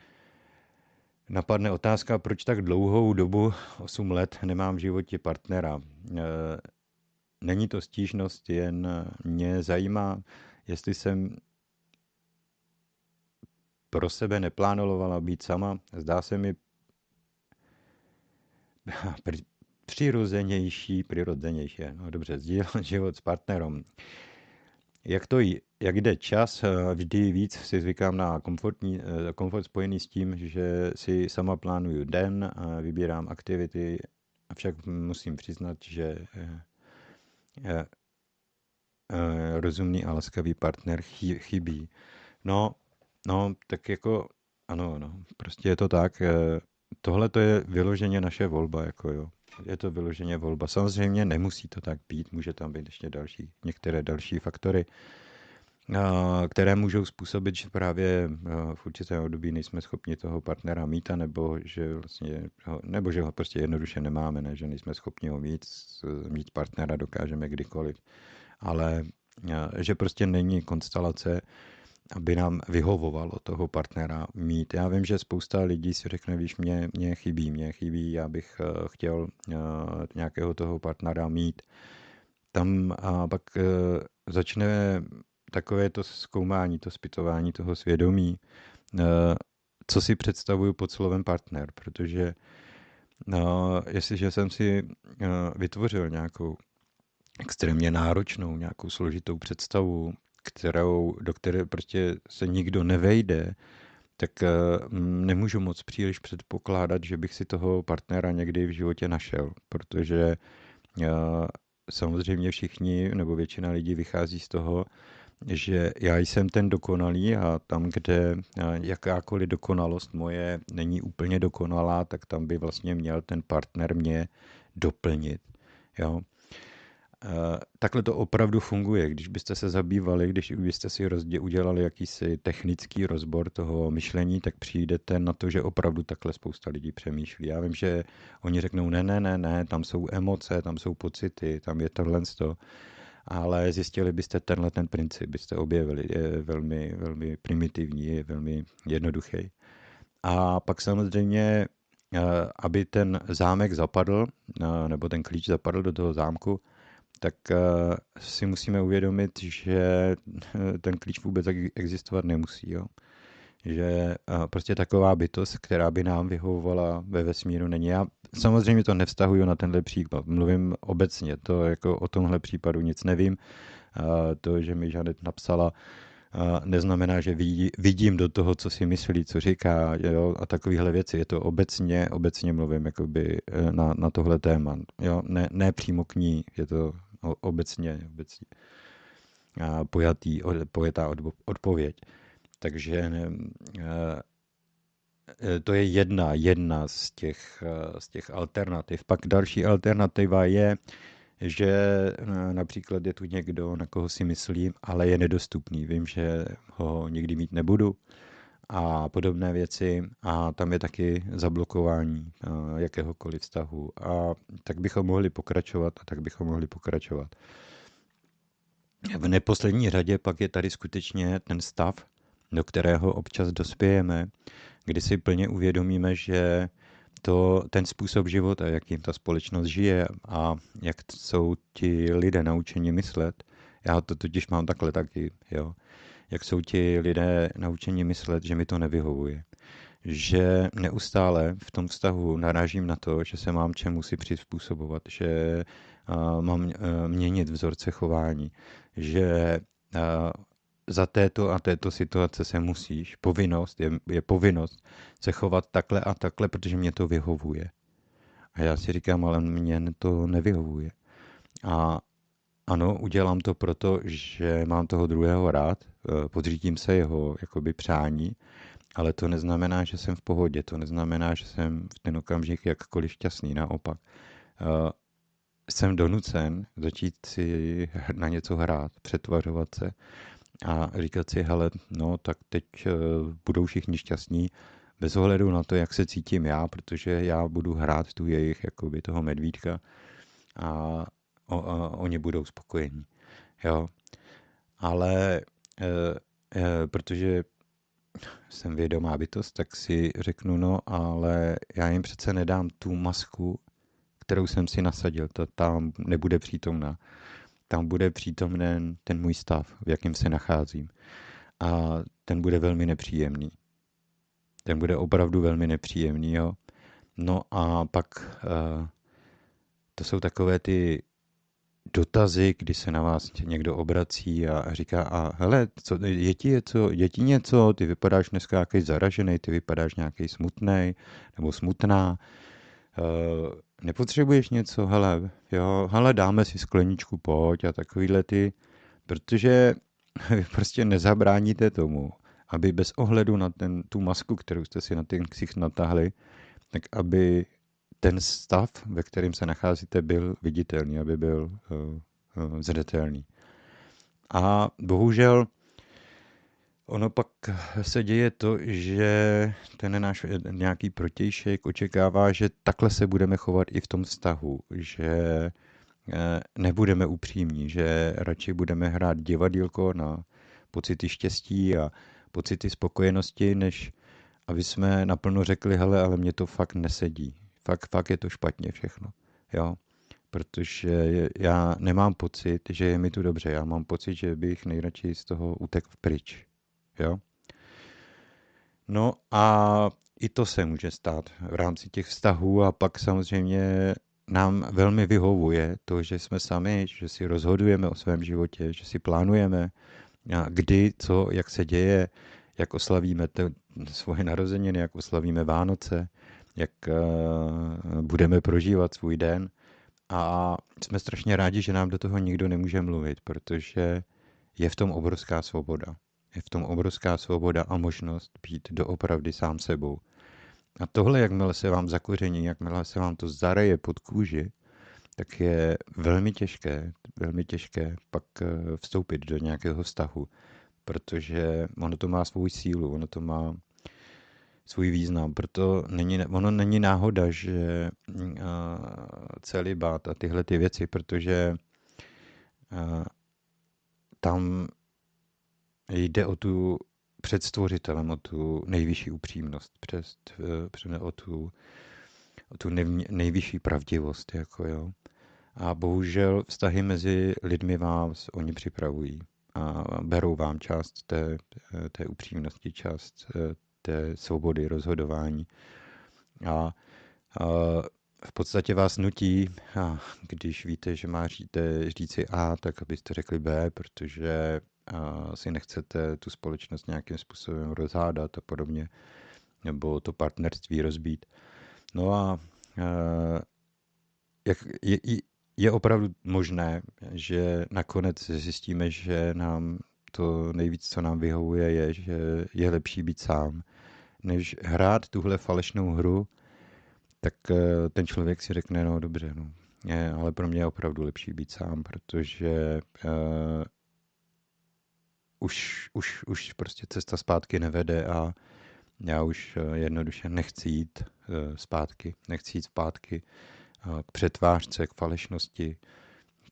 A: napadne otázka, proč tak dlouhou dobu, 8 let, nemám v životě partnera. E, není to stížnost, jen mě zajímá, jestli jsem pro sebe neplánovala být sama. Zdá se mi přirozenější, přirozenější, no dobře, sdílet život s partnerem. Jak to jak jde čas, eh, vždy víc si zvykám na komfortní, eh, komfort spojený s tím, že si sama plánuju den, vybírám aktivity, avšak musím přiznat, že eh, rozumný a laskavý partner chybí. No, no, tak jako, ano, no, prostě je to tak. Tohle to je vyloženě naše volba, jako jo. Je to vyloženě volba. Samozřejmě nemusí to tak být, může tam být ještě další, některé další faktory, které můžou způsobit, že právě v určitém období nejsme schopni toho partnera mít, nebo že, vlastně, nebo že ho prostě jednoduše nemáme, ne? že nejsme schopni ho mít, mít partnera dokážeme kdykoliv. Ale že prostě není konstelace, aby nám vyhovovalo toho partnera mít. Já vím, že spousta lidí si řekne, víš, mě, mě chybí, mě chybí, já bych chtěl nějakého toho partnera mít. Tam a pak začne takové to zkoumání, to zpytování toho svědomí, eh, co si představuju pod slovem partner, protože no, jestliže jsem si eh, vytvořil nějakou extrémně náročnou, nějakou složitou představu, kterou, do které prostě se nikdo nevejde, tak nemůžu moc příliš předpokládat, že bych si toho partnera někdy v životě našel, protože samozřejmě všichni nebo většina lidí vychází z toho, že já jsem ten dokonalý a tam, kde jakákoliv dokonalost moje není úplně dokonalá, tak tam by vlastně měl ten partner mě doplnit. Jo? Takhle to opravdu funguje. Když byste se zabývali, když byste si rozdě, udělali jakýsi technický rozbor toho myšlení, tak přijdete na to, že opravdu takhle spousta lidí přemýšlí. Já vím, že oni řeknou, ne, ne, ne, ne, tam jsou emoce, tam jsou pocity, tam je tohle ale zjistili byste tenhle ten princip, byste objevili, je velmi, velmi primitivní, je velmi jednoduchý. A pak samozřejmě, eh, aby ten zámek zapadl, eh, nebo ten klíč zapadl do toho zámku, tak eh, si musíme uvědomit, že ten klíč vůbec existovat nemusí. Jo? Že prostě taková bytost, která by nám vyhovovala ve vesmíru, není. Já samozřejmě to nevztahuju na tenhle příklad. Mluvím obecně, to jako o tomhle případu nic nevím. To, že mi Žanet napsala, neznamená, že vidí, vidím do toho, co si myslí, co říká jo, a takovéhle věci. Je to obecně, obecně mluvím jakoby na, na tohle téma. Jo, ne, ne přímo k ní, je to obecně, obecně pojatý, pojatá odpověď. Takže e, Eh, to je jedna, jedna z těch, eh, z těch alternativ. Pak další alternativa je, že eh, například je tu někdo, na koho si myslím, ale je nedostupný. Vím, že ho nikdy mít nebudu a podobné věci a tam je taky zablokování jakéhokoliv vztahu a tak bychom mohli pokračovat a tak bychom mohli pokračovat. V neposlední řadě pak je tady skutečně ten stav, do kterého občas dospějeme, kdy si plně uvědomíme, že to, ten způsob života, jakým ta společnost žije a jak jsou ti lidé naučeni myslet, já to totiž mám takhle taky, jo, jak jsou ti lidé naučeni myslet, že mi to nevyhovuje. Že neustále v tom vztahu narážím na to, že se mám čemu si přizpůsobovat, že mám uh, měnit vzorce chování, že za této a této situace se musíš, povinnost, je, je povinnost se chovat takhle a takhle, protože mě to vyhovuje. A já si říkám, ale mě to nevyhovuje. A ano, udělám to proto, že mám toho druhého rád, eh, podřídím se jeho jakoby přání, ale to neznamená, že jsem v pohodě, to neznamená, že jsem v ten okamžik jakkoliv šťastný, naopak. Eh, jsem donucen začít si na něco hrát, přetvařovat se a říkat si, hele, no tak teď uh, budou všichni šťastní, bez ohledu na to, jak se cítím já, protože já budu hrát tu jejich, jakoby toho medvídka a, o, a oni budou spokojení. Jo. Ale e, e, protože jsem vědomá bytost, tak si řeknu, no ale já jim přece nedám tu masku, kterou jsem si nasadil, to tam nebude přítomná tam bude přítomen ten můj stav, v jakém se nacházím. A ten bude velmi nepříjemný. Ten bude opravdu velmi nepříjemný, jo. No a pak uh, to jsou takové ty dotazy, kdy se na vás někdo obrací a říká, a hele, co, je, ti něco, je ti něco, ty vypadáš dneska nějaký zaražený, ty vypadáš nějaký smutný nebo smutná, uh, nepotřebuješ něco, hele, jo, hele, dáme si skleničku, pojď a takovýhle ty, protože vy prostě nezabráníte tomu, aby bez ohledu na ten, tu masku, kterou jste si na ten ksich natáhli, tak aby ten stav, ve kterém se nacházíte, byl viditelný, aby byl uh, uh, zřetelný. A bohužel ono pak se děje to, že ten náš nějaký protějšek očekává, že takhle se budeme chovat i v tom vztahu, že eh, nebudeme upřímní, že radši budeme hrát divadílko na pocity štěstí a pocity spokojenosti, než aby jsme naplno řekli, hele, ale mě to fakt nesedí. Fakt, fakt je to špatně všechno. Jo? Protože já nemám pocit, že je mi tu dobře. Já mám pocit, že bych nejradši z toho utekl pryč. Jo? No a i to se může stát v rámci těch vztahů a pak samozřejmě nám velmi vyhovuje to, že jsme sami, že si rozhodujeme o svém životě, že si plánujeme, kdy, co, jak se děje, jak oslavíme te, svoje narozeniny, jak oslavíme Vánoce, jak uh, budeme prožívat svůj den. A jsme strašně rádi, že nám do toho nikdo nemůže mluvit, protože je v tom obrovská svoboda. Je v tom obrovská svoboda a možnost být doopravdy sám sebou. A tohle, jakmile se vám zakoření, jakmile se vám to zareje pod kůži, tak je velmi těžké, velmi těžké pak eh, vstoupit do nějakého vztahu, protože ono to má svou sílu, ono to má svůj význam. Proto není, ono není náhoda, že uh, celibát a tyhle ty věci, protože tam jde o tu před stvořitelem, o tu nejvyšší upřímnost, přes, před, o tu, o tu nejvyšší pravdivost. Jako jo. A bohužel vztahy mezi lidmi vás oni připravují a berou vám část té, té upřímnosti, část té svobody rozhodování. A, a v podstatě vás nutí, a když víte, že máte říci A, tak abyste řekli B, protože a, si nechcete tu společnost nějakým způsobem rozhádat a podobně, nebo to partnerství rozbít. No a, a jak, je, je opravdu možné, že nakonec zjistíme, že nám to nejvíc, co nám vyhovuje, je, že je lepší být sám, než hrát tuhle falešnou hru, tak eh, ten člověk si řekne, no dobře, no, je, ale pro mě je opravdu lepší být sám, protože uh, už, už, už prostě cesta zpátky nevede a já už uh, jednoduše nechci jít uh, zpátky, nechci jít zpátky uh, k přetvářce, k falešnosti,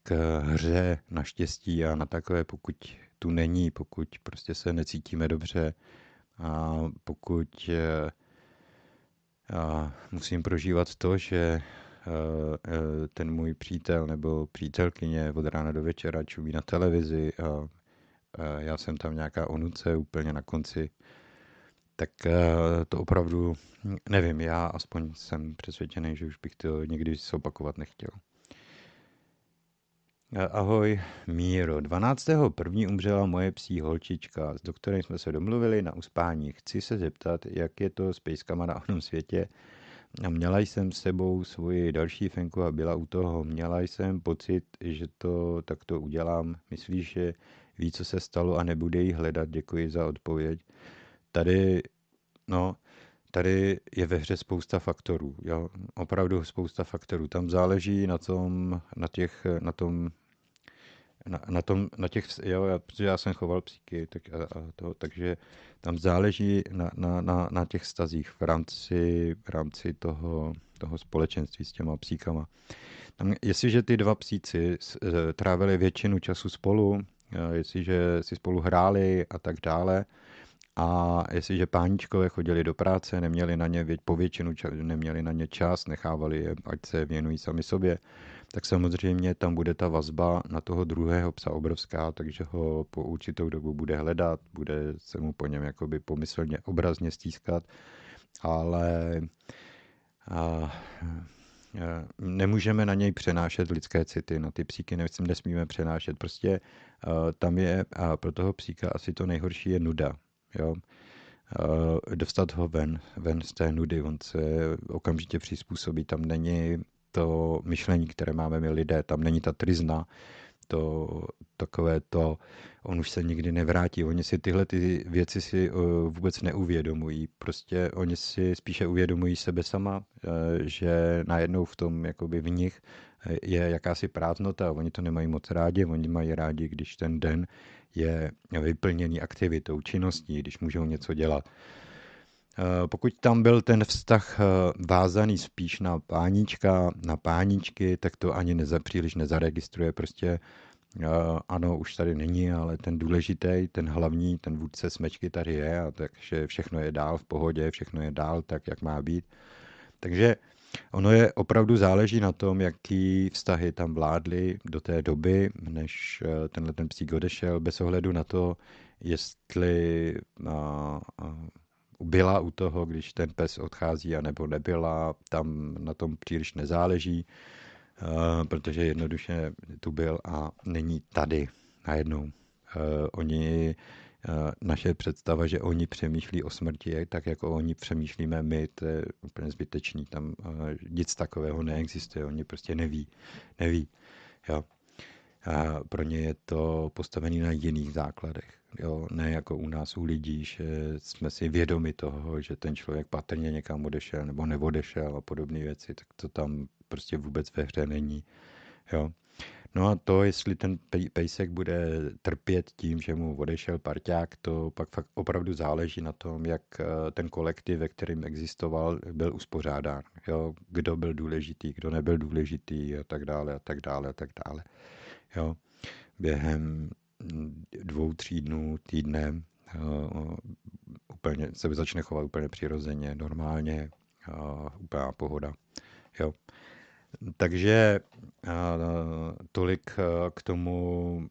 A: k hře na štěstí a na takové, pokud tu není, pokud prostě se necítíme dobře, a pokud eh, a musím prožívat to, že eh, eh, ten můj přítel nebo přítelkyně od rána do večera čumí na televizi a já jsem tam nějaká onuce úplně na konci, tak to opravdu nevím, já aspoň jsem přesvědčený, že už bych to nikdy zopakovat nechtěl. Ahoj, Míro. 12. první umřela moje psí holčička, s doktorem jsme se domluvili na uspání. Chci se zeptat, jak je to s pejskama na onom světě. Měla jsem s sebou svoji další fenku a byla u toho. Měla jsem pocit, že to takto udělám. Myslíš, že ví, co se stalo a nebude jí hledat? Děkuji za odpověď. Tady, no, tady je ve hře spousta faktorů, jo? opravdu spousta faktorů. Tam záleží na tom, na, těch, na tom na, na, tom, na těch, jo, já, protože já jsem choval psíky, tak, a, a to, takže tam záleží na, na, na, na těch stazích v rámci, v rámci toho, toho společenství s těma psíkama. Tam, jestliže ty dva psíci e, trávili většinu času spolu, e, jestliže si spolu hráli a tak dále, a jestliže páničkové chodili do práce, neměli na ně po většinu neměli na ně čas, nechávali je, ať se věnují sami sobě, tak samozřejmě tam bude ta vazba na toho druhého psa obrovská, takže ho po určitou dobu bude hledat, bude se mu po něm jakoby pomyslně obrazně stískat, ale a, nemůžeme na něj přenášet lidské city, na ty psíky nesmíme přenášet. Prostě tam je, a pro toho psíka asi to nejhorší je nuda. Jo? Dostat ho ven, ven z té nudy, on se okamžitě přizpůsobí, tam není to myšlení, které máme my lidé, tam není ta trizna, to takové to, on už se nikdy nevrátí. Oni si tyhle ty věci si uh, vůbec neuvědomují. Prostě oni si spíše uvědomují sebe sama, uh, že najednou v tom, jakoby v nich uh, je jakási prázdnota. Oni to nemají moc rádi, oni mají rádi, když ten den je vyplněný aktivitou, činností, když můžou něco dělat. Pokud tam byl ten vztah vázaný spíš na pánička, na páničky, tak to ani neza, příliš nezaregistruje. Prostě ano, už tady není, ale ten důležitý, ten hlavní, ten vůdce smečky tady je, a takže všechno je dál v pohodě, všechno je dál tak, jak má být. Takže ono je opravdu záleží na tom, jaký vztahy tam vládly do té doby, než tenhle ten psík odešel, bez ohledu na to, jestli a, byla u toho, když ten pes odchází, anebo nebyla, tam na tom příliš nezáleží. Eh, protože jednoduše tu byl a není tady najednou. Eh, oni, eh, naše představa, že oni přemýšlí o smrti, tak jako oni přemýšlíme my, to je úplně zbytečný. Tam nic takového neexistuje, oni prostě neví. Neví. Jo. A pro ně je to postavené na jiných základech. Jo, ne jako u nás, u lidí, že jsme si vědomi toho, že ten člověk patrně někam odešel nebo neodešel a podobné věci, tak to tam prostě vůbec ve hře není. Jo. No a to, jestli ten pejsek bude trpět tím, že mu odešel parťák, to pak fakt opravdu záleží na tom, jak eh, ten kolektiv, ve kterým existoval, byl uspořádán. Jo. Kdo byl důležitý, kdo nebyl důležitý a tak dále a tak dále a tak dále. Jo. Během dvou, tří dnů, týdne uh, úplně se začne chovat úplně přirozeně, normálně, uh, úplná pohoda. Jo. Takže uh, tolik k tomu,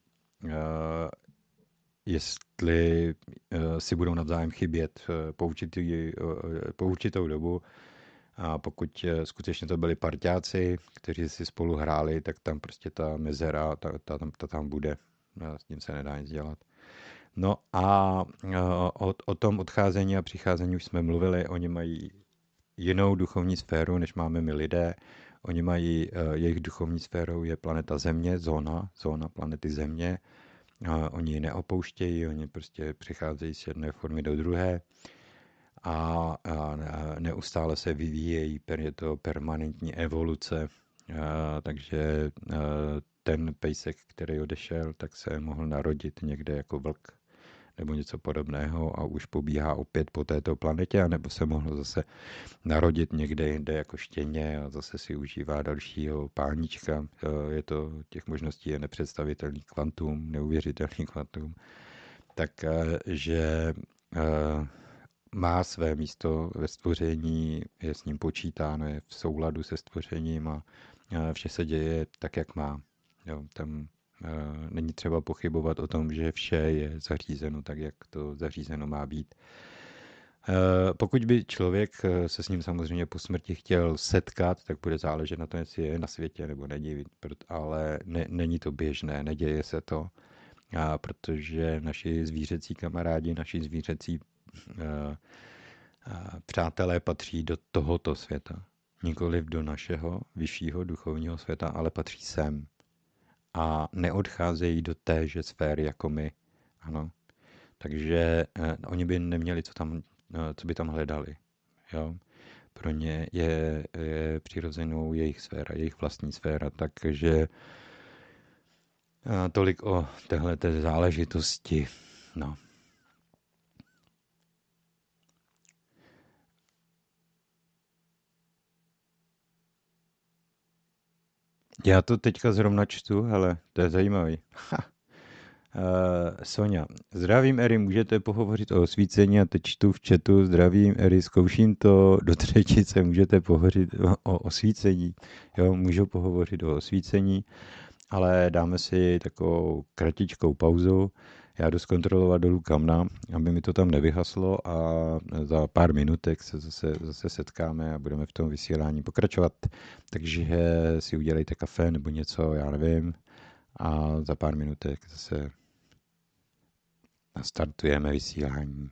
A: jestli si budou navzájem chybět po, určitý, po určitou dobu. A pokud skutečně to byli parťáci, kteří si spolu hráli, tak tam prostě ta mezera, ta, ta, ta, ta tam bude s tím se nedá nic dělat. No a o, o tom odcházení a přicházení už jsme mluvili, oni mají jinou duchovní sféru, než máme my lidé. Oni mají, e, jejich duchovní sférou je planeta Země, zóna, zóna planety Země. Oni ji neopouštějí, oni prostě přicházejí z jedné formy do druhé a, neustále se vyvíjejí, je to permanentní evoluce, a, takže ten pejsek, který odešel, tak se mohl narodit někde jako vlk nebo něco podobného a už pobíhá opět po této planetě, anebo se mohl zase narodit někde jinde jako štěně a zase si užívá dalšího pánička. Je to, těch možností je nepředstavitelný kvantum, neuvěřitelný kvantum. Takže eh, má své místo ve stvoření, je s ním počítáno, je v souladu se stvořením a vše se děje tak, jak má. Jo, tam e, není třeba pochybovat o tom, že vše je zařízeno tak, jak to zařízeno má být. E, pokud by člověk eh, se s ním samozřejmě po smrti chtěl setkat, tak bude záležet na tom, jestli je na světě nebo není, ale ne, není to běžné, neděje se to, a protože naši zvířecí kamarádi, naši zvířecí e, přátelé patří do tohoto světa. Nikoliv do našeho vyššího duchovního světa, ale patří sem a neodcházejí do téže sféry jako my. Ano. Takže eh, oni by neměli, co, tam, eh, co by tam hledali. Jo? Pro ně je, je přirozenou jejich sféra, jejich vlastní sféra, takže eh, tolik o téhle záležitosti. No. Já to teďka zrovna čtu, hele, to je zajímavý. Ha. Uh, Sonja, zdravím Eri, můžete pohovořit o osvícení a teď čtu v chatu, zdravím Eri, zkouším to do třetice, můžete pohovořit o, o osvícení, jo, můžu pohovořit o osvícení ale dáme si takovou kratičkou pauzu. Já jdu zkontrolovat dolů kamna, aby mi to tam nevyhaslo a za pár minutek se zase, zase setkáme a budeme v tom vysílání pokračovat. Takže si udělejte kafe nebo něco, já nevím. A za pár minutek zase nastartujeme vysílání.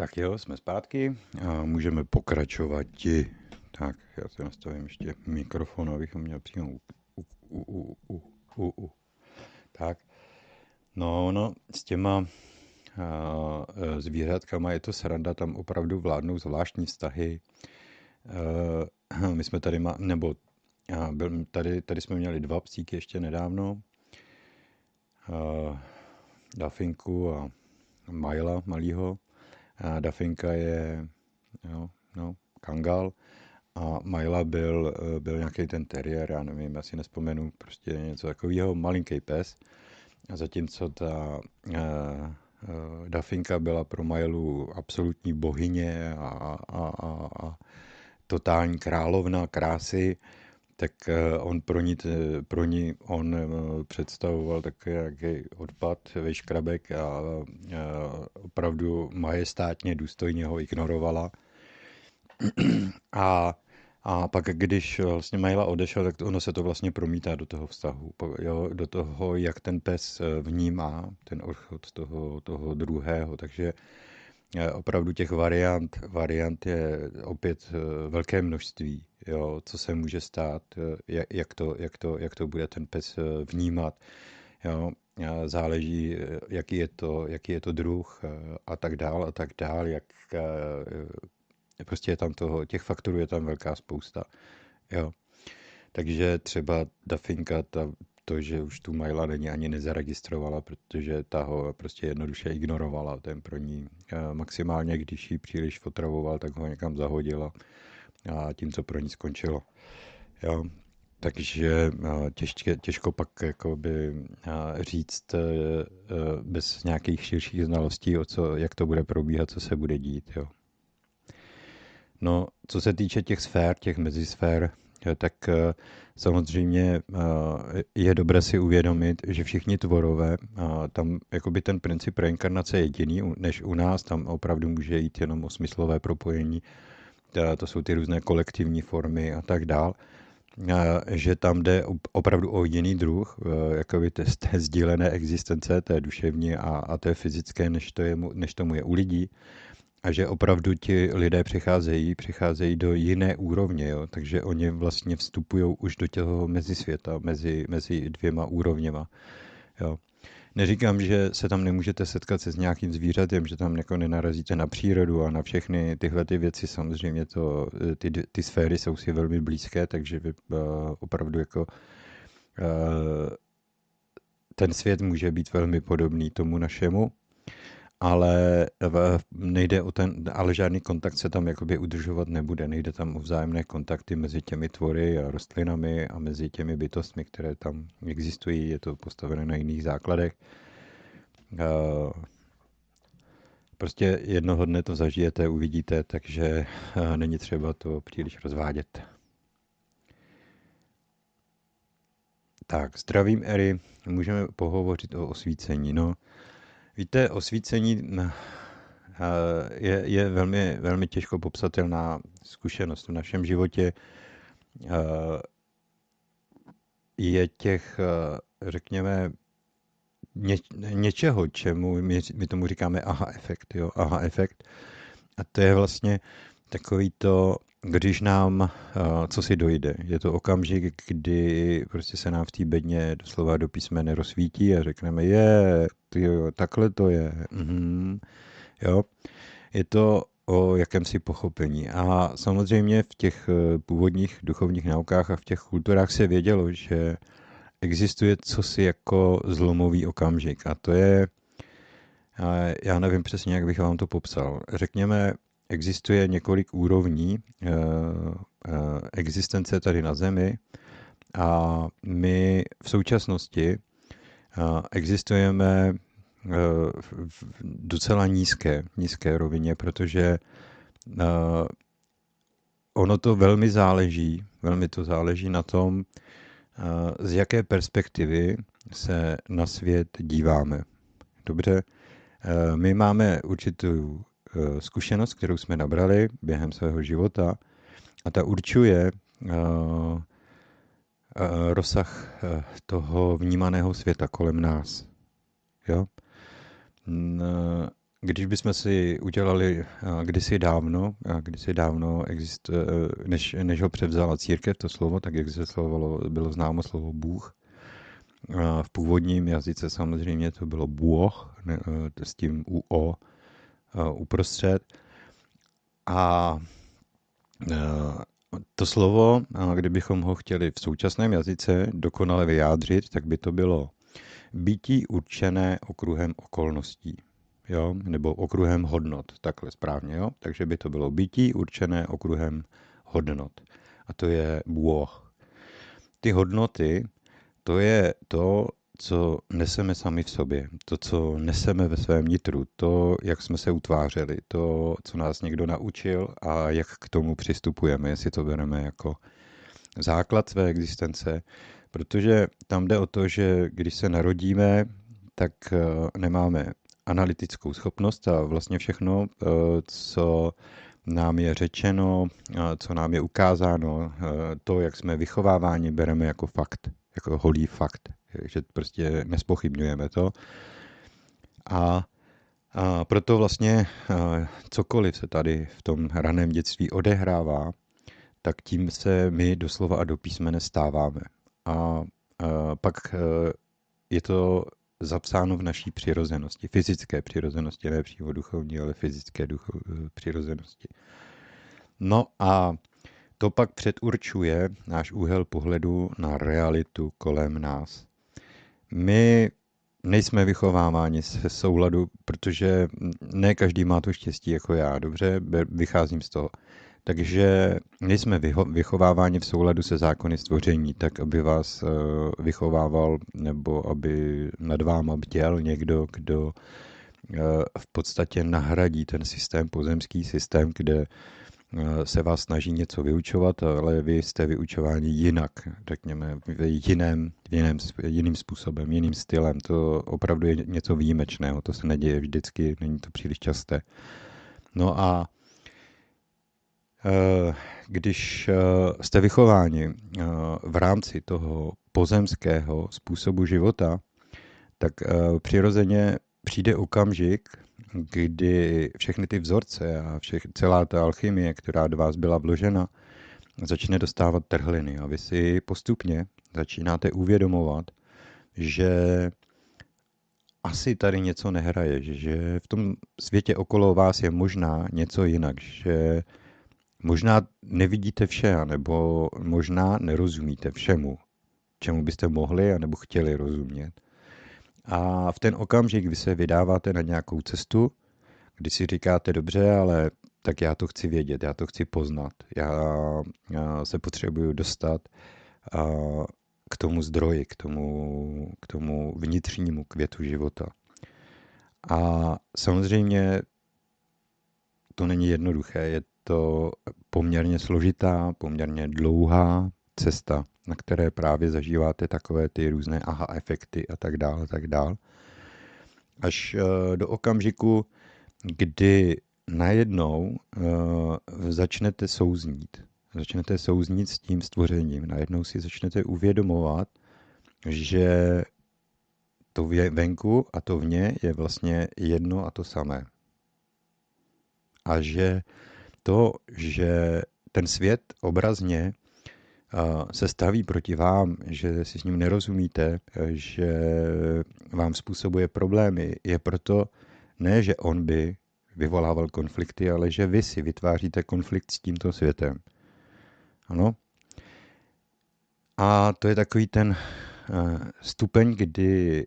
A: Tak jo, jsme zpátky a můžeme pokračovat. Tak, já si nastavím ještě mikrofon, abychom měli přímo u, u, u, u, u, u. Tak, no, no, s těma uh, zvířatkama je to sranda, tam opravdu vládnou zvláštní vztahy. Uh, my jsme tady, má, nebo uh, byl, tady, tady jsme měli dva psíky ještě nedávno, uh, Dafinku a Majla malýho. Dafinka je jo, no, kangal a Majla byl, byl nějaký ten terrier, já nevím, já si nespomenu, prostě něco takového, malinký pes. A zatímco ta uh, uh, Dafinka byla pro Majlu absolutní bohyně a, a, a, a totální královna krásy, tak eh, on pro ní, pro ní on eh, představoval takový jaký odpad, vyškrabek a eh, opravdu majestátně, důstojně ho ignorovala. A, a pak, když vlastně Majla odešel, tak ono se to vlastně promítá do toho vztahu, jo, do toho, jak ten pes vnímá ten odchod toho, toho druhého. Takže opravdu těch variant, variant je opět velké množství jo, co se může stát, eh, jak to, jak to, jak to bude ten pes eh, vnímat. Jo. Záleží, eh, jaký je to, jaký je to druh a tak dál a tak dál, jak prostě je tam toho, těch faktorů je tam velká spousta. Jo. Takže třeba Dafinka, ta, to, že už tu Majla není ani nezaregistrovala, protože ta ho prostě jednoduše ignorovala. Ten pro ní maximálně, když ji příliš fotravoval, tak ho někam zahodila a tím, co pro ní skončilo. Jo. Takže těžké, těžko pak jakoby říct e, e, bez nějakých širších znalostí, o co, jak to bude probíhat, co se bude dít. Jo. No, co se týče těch sfér, těch mezisfér, tak e, samozřejmě je dobré si uvědomit, že všichni tvorové, tam jakoby ten princip reinkarnace je jediný, než u nás, tam opravdu může jít jenom o smyslové propojení to jsou ty různé kolektivní formy a tak dál, že tam jde opravdu o jiný druh, jakoby té, té sdílené existence, té duševní a, a té fyzické, než, to je, než tomu je u lidí. A že opravdu ti lidé přicházejí, přicházejí do jiné úrovně, jo? takže oni vlastně vstupují už do těho mezisvěta, mezi, mezi dvěma úrovněma. Jo? Neříkám, že se tam nemůžete setkat se s nějakým zvířatem, že tam jako nenarazíte na přírodu a na všechny tyhle ty věci. Samozřejmě to, ty, ty sféry jsou si velmi blízké, takže vy uh, opravdu jako uh, ten svět může být velmi podobný tomu našemu ale nejde o ten, ale žádný kontakt se tam jakoby udržovat nebude. Nejde tam o vzájemné kontakty mezi těmi tvory a rostlinami a mezi těmi bytostmi, které tam existují. Je to postavené na jiných základech. Prostě jednoho dne to zažijete, uvidíte, takže není třeba to příliš rozvádět. Tak, zdravím Eri, můžeme pohovořit o osvícení. No, Víte, osvícení eh, je, je velmi, velmi těžko popsatelná zkušenost v našem životě. Eh, je těch, eh, řekněme, ně, něčeho, čemu my, my tomu říkáme aha efekt, jo, aha efekt. A to je vlastně takový to, když nám uh, co si dojde. Je to okamžik, kdy prostě se nám v té bedně doslova do písmene rozsvítí a řekneme, je, tyjo, takhle to je. Mm-hmm. Jo. Je to o jakémsi pochopení. A samozřejmě v těch eh, původních duchovních naukách a v těch kulturách se vědělo, že existuje cosi jako zlomový okamžik. A to je, já nevím přesně, jak bych vám to popsal. Řekněme, existuje několik úrovní eh, eh, existence tady na Zemi a my v současnosti eh, existujeme v docela nízké, nízké rovině, protože ono to velmi záleží, velmi to záleží na tom, z jaké perspektivy se na svět díváme. Dobře, my máme určitou zkušenost, kterou jsme nabrali během svého života a ta určuje eh, eh, rozsah toho vnímaného světa kolem nás. Jo? když bychom si udělali kdysi dávno, kdysi dávno, exist, než, než ho převzala církev, to slovo, tak existovalo, bylo známo slovo Bůh. V původním jazyce samozřejmě to bylo Bůh, s tím UO uprostřed. A to slovo, kdybychom ho chtěli v současném jazyce dokonale vyjádřit, tak by to bylo bytí určené okruhem okolností, jo? nebo okruhem hodnot, takhle správně. Jo? Takže by to bylo bytí určené okruhem hodnot. A to je Bůh. Ty hodnoty, to je to, co neseme sami v sobě, to, co neseme ve svém nitru, to, jak jsme se utvářeli, to, co nás někdo naučil a jak k tomu přistupujeme, jestli to bereme jako základ své existence, protože tam jde o to, že když se narodíme, tak eh, nemáme analytickou schopnost a vlastně všechno, eh, co nám je řečeno, co nám je ukázáno, eh, to, jak jsme vychováváni, bereme jako fakt, jako holý fakt že prostě nespochybňujeme to. A, a proto vlastně cokoliv se tady v tom raném dětství odehrává, tak tím se my doslova a do písmene stáváme. A, a pak e, je to zapsáno v naší přirozenosti, fyzické přirozenosti, ne přímo duchovní, ale fyzické ducho, e, přirozenosti. No a to pak předurčuje náš úhel pohledu na realitu kolem nás my nejsme vychováváni se souladu, protože ne každý má to štěstí jako já, dobře, vycházím z toho. Takže nejsme vychováváni v souladu se zákony stvoření, tak aby vás eh, vychovával nebo aby nad váma bděl někdo, kdo eh, v podstatě nahradí ten systém, pozemský systém, kde se vás snaží něco vyučovat, ale vy jste vyučováni jinak, řekněme, jiném, jiném, jiným způsobem, jiným stylem. To opravdu je něco výjimečného, to se neděje vždycky, není to příliš časté. No a eh, když eh, jste vychováni v rámci toho pozemského způsobu života, tak přirozeně přijde okamžik, kdy všechny ty vzorce a všech, celá ta alchymie, která do vás byla vložena, začne dostávat trhliny a vy si postupně začínáte uvědomovat, že asi tady něco nehraje, že v tom světě okolo vás je možná něco jinak, že možná nevidíte vše, nebo možná nerozumíte všemu, čemu byste mohli a nebo chtěli rozumět. A v ten okamžik vy se vydáváte na nějakou cestu, kdy si říkáte, dobře, ale tak já to chci vědět, já to chci poznat. Já, já se potřebuju dostat a, k tomu zdroji, k tomu, k tomu vnitřnímu květu života. A samozřejmě to není jednoduché, je to poměrně složitá, poměrně dlouhá cesta na které právě zažíváte takové ty různé aha efekty a tak dále, tak dále. Až eh, do okamžiku, kdy najednou uh, začnete souznít. Začnete souznít s tím stvořením. Najednou si začnete uvědomovat, že to venku a to vně je vlastně jedno a to samé. A že to, že ten svět obrazně se staví proti vám, že si s ním nerozumíte, že vám způsobuje problémy, je proto ne, že on by vyvolával konflikty, ale že vy si vytváříte konflikt s tímto světem. Ano? A to je takový ten eh, stupeň, kdy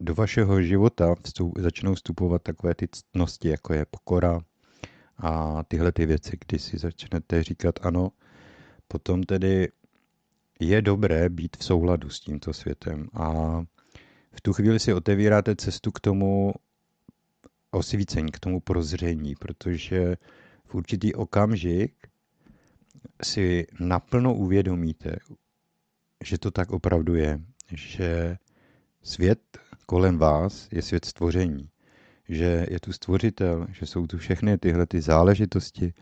A: do vašeho života vstup, začnou vstupovat takové ty ctnosti, jako je pokora a tyhle ty věci, kdy si začnete říkat ano, potom tedy je dobré být v souladu s tímto světem a v tu chvíli si otevíráte cestu k tomu osvícení, k tomu prozření, protože v určitý okamžik si naplno uvědomíte, že to tak opravdu je, že svět kolem vás je svět stvoření, že je tu stvořitel, že jsou tu všechny tyhle ty záležitosti,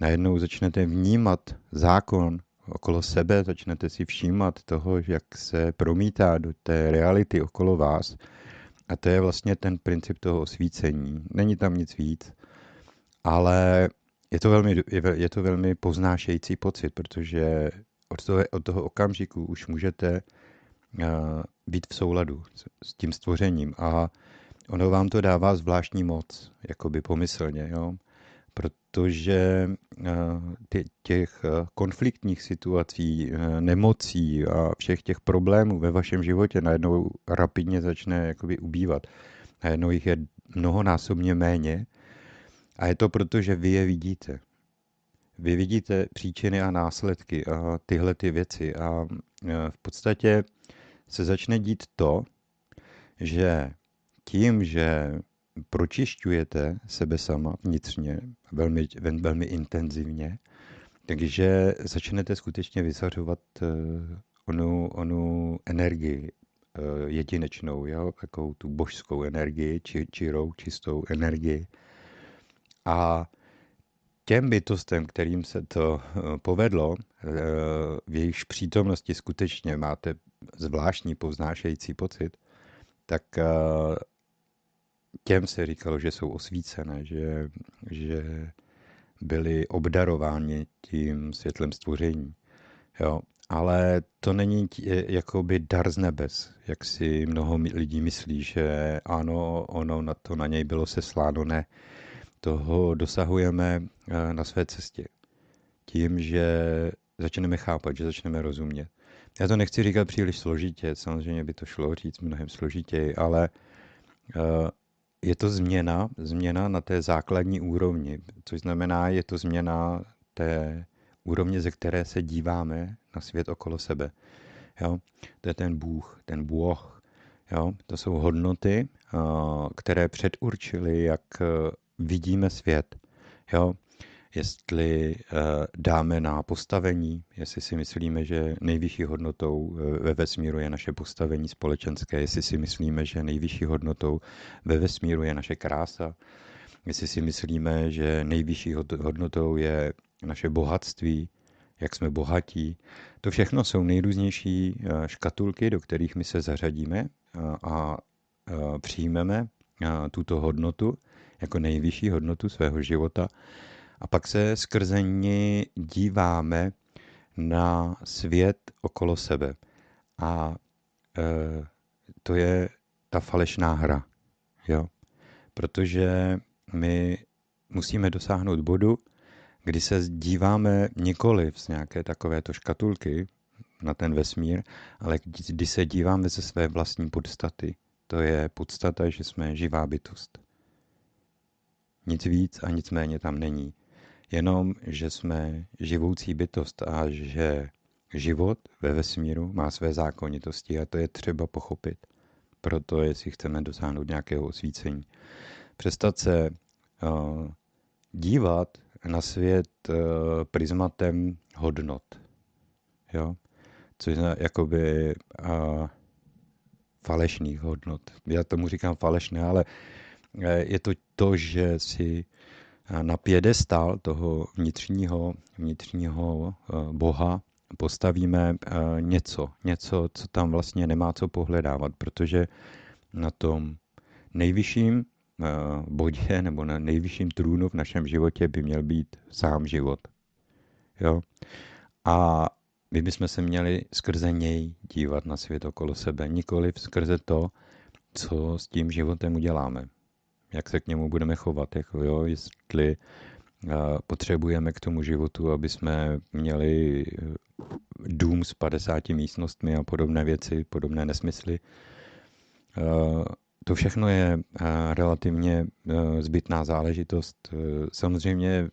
A: najednou začnete vnímat zákon okolo sebe, začnete si všímat toho, jak se promítá do té reality okolo vás A to je vlastně ten princip toho osvícení. Není tam nic víc, ale je to velmi, je to velmi poznášející pocit, protože od toho, od toho okamžiku už můžete uh, být v souladu s, s tím stvořením a ono vám to dává zvláštní moc, jakoby pomyslně, jo? Protože uh, těch uh, konfliktních situací, uh, nemocí a všech těch problémů ve vašem životě najednou rapidně začne jakoby ubývat. Najednou jich je mnohonásobně méně a je to proto, že vy je vidíte. Vy vidíte příčiny a následky a tyhle ty věci a v podstatě se začne dít to, že tím, že pročišťujete sebe sama vnitřně, velmi, velmi intenzivně, takže začnete skutečně vysařovat uh, onu, onu energii uh, jedinečnou, jo? takovou tu božskou energii, či, čirou, čistou energii. A těm bytostem, kterým se to uh, povedlo, v jejichž přítomnosti skutečně máte zvláštní povznášející pocit, tak těm se říkalo, že jsou osvícené, že, že byli obdarováni tím světlem stvoření. Jo? Ale to není jakoby dar z nebes, jak si mnoho lidí myslí, že ano, ono na to na něj bylo sesláno, ne. Toho dosahujeme eh, na své cestě. Tím, že začneme chápat, že začneme rozumět. Já to nechci říkat příliš složitě, samozřejmě by to šlo říct mnohem složitěji, ale uh, je to změna, změna na té základní úrovni, což znamená, je to změna té úrovně, ze které se díváme na svět okolo sebe. Jo? To je ten Bůh, ten Bůh. Jo? To jsou hodnoty, které předurčily, jak e, vidíme svět. Jo? Jestli eh, dáme na postavení, jestli si myslíme, že nejvyšší hodnotou eh, ve vesmíru je naše postavení společenské, jestli si myslíme, že nejvyšší hodnotou ve vesmíru je naše krása, jestli si myslíme, že nejvyšší hodnotou je naše bohatství, jak jsme bohatí. To všechno jsou nejrůznější eh, škatulky, do kterých my se zařadíme a přijmeme tuto hodnotu jako nejvyšší hodnotu svého života a pak se skrze ní díváme na svět okolo sebe. A e, to je ta falešná hra. Jo? Protože my musíme dosáhnout bodu, kdy se díváme nikoli z nějaké takovéto škatulky na ten vesmír, ale kdy se díváme ze své vlastní podstaty. To je podstata, že jsme živá bytost. Nic víc a nic méně tam není jenom, že jsme živoucí bytost a že život ve vesmíru má své zákonitosti a to je třeba pochopit. Proto, jestli chceme dosáhnout nějakého osvícení. Přestat se uh, dívat na svět uh, prismatem hodnot. Jo? Což je jakoby uh, falešných hodnot. Já tomu říkám falešné, ale je to to, že si na pědestal toho vnitřního, vnitřního eh, boha postavíme eh, něco, něco, co tam vlastně nemá co pohledávat, protože na tom nejvyšším eh, bodě nebo na nejvyšším trůnu v našem životě by měl být sám život. Jo? A my bychom se měli skrze něj dívat na svět okolo sebe, nikoli skrze to, co s tím životem uděláme jak se k němu budeme chovat, jako jo, jestli potřebujeme k tomu životu, aby jsme měli e, dům s 50 místnostmi a podobné věci, podobné nesmysly. To všechno je relativně zbytná záležitost. Samozřejmě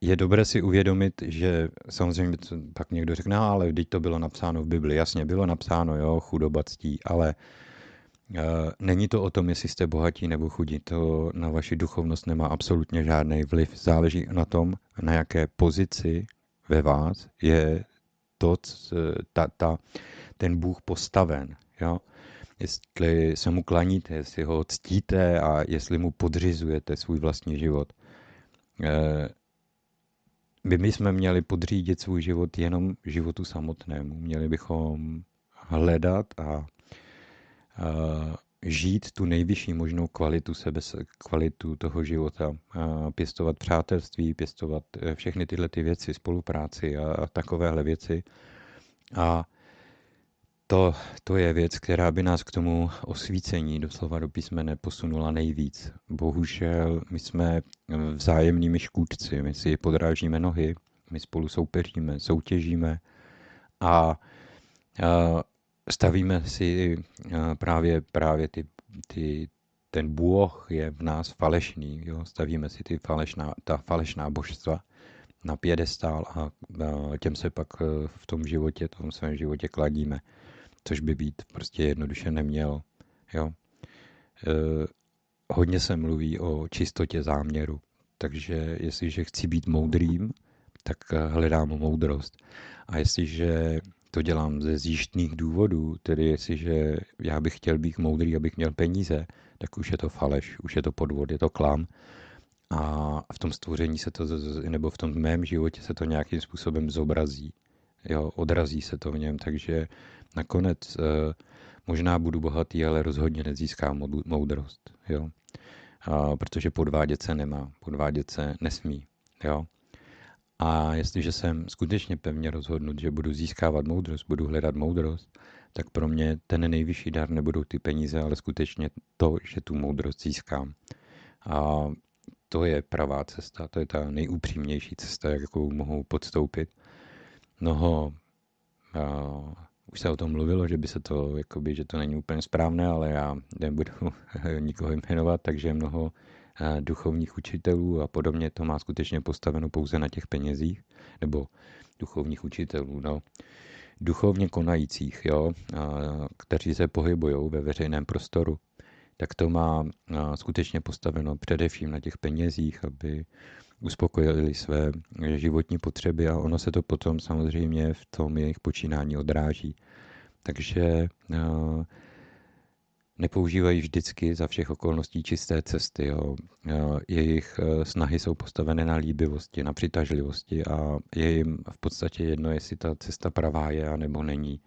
A: je dobré si uvědomit, že samozřejmě pak někdo řekne, no, ale teď to bylo napsáno v Bibli. Jasně, bylo napsáno, jo, chudoba ctí, ale uh, Není to o tom, jestli jste bohatí nebo chudí, to na vaši duchovnost nemá absolutně žádný vliv. Záleží na tom, na jaké pozici ve vás je to, ta, ta, ten Bůh postaven. Jo? Jestli se mu klaníte, jestli ho ctíte a jestli mu podřizujete svůj vlastní život. My bychom měli podřídit svůj život jenom životu samotnému. Měli bychom hledat a žít tu nejvyšší možnou kvalitu sebe, kvalitu toho života, pěstovat přátelství, pěstovat e, všechny tyhle ty věci, spolupráci a, a takovéhle věci. A to, to je věc, která by nás k tomu osvícení doslova do písmene posunula nejvíc. Bohužel my jsme vzájemnými škůdci, my si podrážíme nohy, my spolu soupeříme, soutěžíme a, a stavíme si právě, právě ty, ty, ten bůh je v nás falešný, jo? stavíme si ty falešná, ta falešná božstva na pědestál a těm se pak e, v tom životě, v tom svém životě kladíme, což by být prostě jednoduše nemělo. Jo? E, hodně se mluví o čistotě záměru, takže jestliže chci být moudrým, tak hledám moudrost. A jestliže to dělám ze zjištných důvodů, tedy jestliže já bych chtěl být moudrý, abych měl peníze, tak už je to faleš, už je to podvod, je to klam. A v tom stvoření se to, nebo v tom mém životě se to nějakým způsobem zobrazí. Jo, odrazí se to v něm, takže nakonec eh, možná budu bohatý, ale rozhodně nezískám moudrost. Jo? A, protože podvádět se nemá, podvádět se nesmí. Jo? A jestliže jsem skutečně pevně rozhodnut, že budu získávat moudrost, budu hledat moudrost, tak pro mě ten nejvyšší dar nebudou ty peníze, ale skutečně to, že tu moudrost získám. A to je pravá cesta, to je ta nejupřímnější cesta, jakou mohou podstoupit. Mnoho, a, už se o tom mluvilo, že by se to, jakoby, že to není úplně správné, ale já nebudu nikoho jmenovat, takže mnoho duchovních učitelů a podobně, to má skutečně postaveno pouze na těch penězích, nebo duchovních učitelů, no, duchovně konajících, jo, kteří se pohybují ve veřejném prostoru, tak to má skutečně postaveno především na těch penězích, aby uspokojili své životní potřeby a ono se to potom samozřejmě v tom jejich počínání odráží. Takže nepoužívají vždycky za všech okolností čisté cesty. Jo. Jejich e, snahy jsou postavené na líbivosti, na přitažlivosti a je jim v podstatě jedno, jestli ta cesta pravá je, nebo není.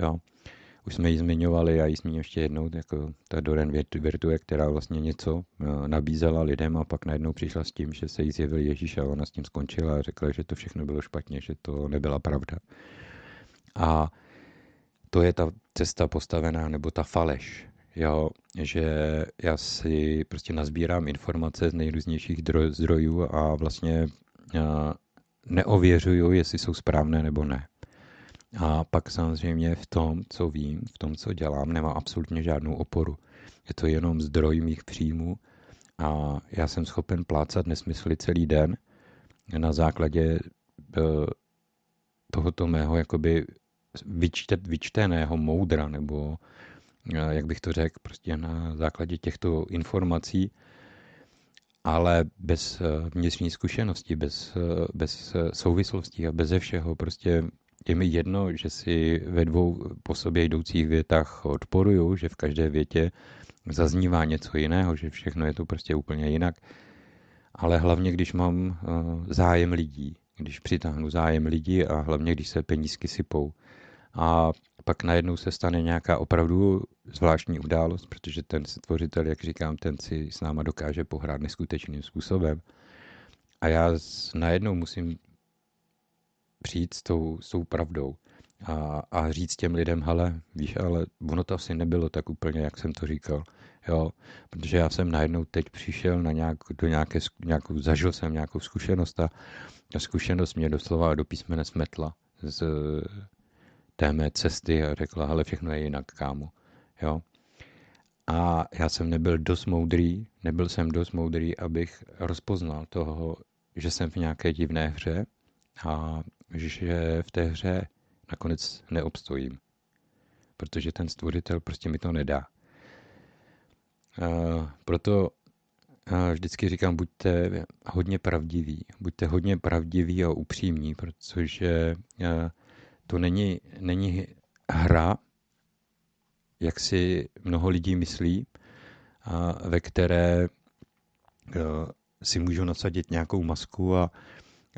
A: Jo. Už jsme ji zmiňovali a ji zmíním ještě jednou, jako ta Doren Virtue, která vlastně něco e, nabízela lidem a pak najednou přišla s tím, že se jí zjevil Ježíš a ona s tím skončila a řekla, že to všechno bylo špatně, že to nebyla pravda. A to je ta cesta postavená, nebo ta faleš, jo, že já si prostě nazbírám informace z nejrůznějších zdrojů a vlastně neověřuju, jestli jsou správné nebo ne. A pak samozřejmě v tom, co vím, v tom, co dělám, nemá absolutně žádnou oporu. Je to jenom zdroj mých příjmů a já jsem schopen plácat nesmysly celý den na základě e, tohoto mého jakoby vyčteného moudra nebo jak bych to řekl, prostě na základě těchto informací, ale bez eh, vnitřní zkušenosti, bez, eh, bez eh, souvislostí a bez všeho. Prostě je mi jedno, že si ve dvou po sobě jdoucích větách odporuju, že v každé větě zaznívá něco jiného, že všechno je to prostě úplně jinak. Ale hlavně, když mám zájem lidí, když přitáhnu zájem lidí a hlavně, když se penízky sypou. A pak najednou se stane nějaká opravdu zvláštní událost, protože ten stvořitel, jak říkám, ten si s náma dokáže pohrát neskutečným způsobem. A já najednou musím přijít s tou, s tou pravdou a, a říct těm lidem, hele, víš, ale ono to asi nebylo tak úplně, jak jsem to říkal. Jo, protože já jsem najednou teď přišel na nějak, do nějaké, nějakou, zažil jsem nějakou zkušenost a ta zkušenost mě doslova do písmene smetla z, té mé cesty a řekla, ale všechno je jinak, kámo. Jo? A já jsem nebyl dost moudrý, nebyl jsem dost moudrý, abych rozpoznal toho, že jsem v nějaké divné hře a že v té hře nakonec neobstojím. Protože ten stvořitel prostě mi to nedá. Uh, proto uh, vždycky říkám, buďte hodně pravdiví. Buďte hodně pravdiví a upřímní, protože uh, to není, není hra, jak si mnoho lidí myslí, a ve které uh, si můžu nasadit nějakou masku a,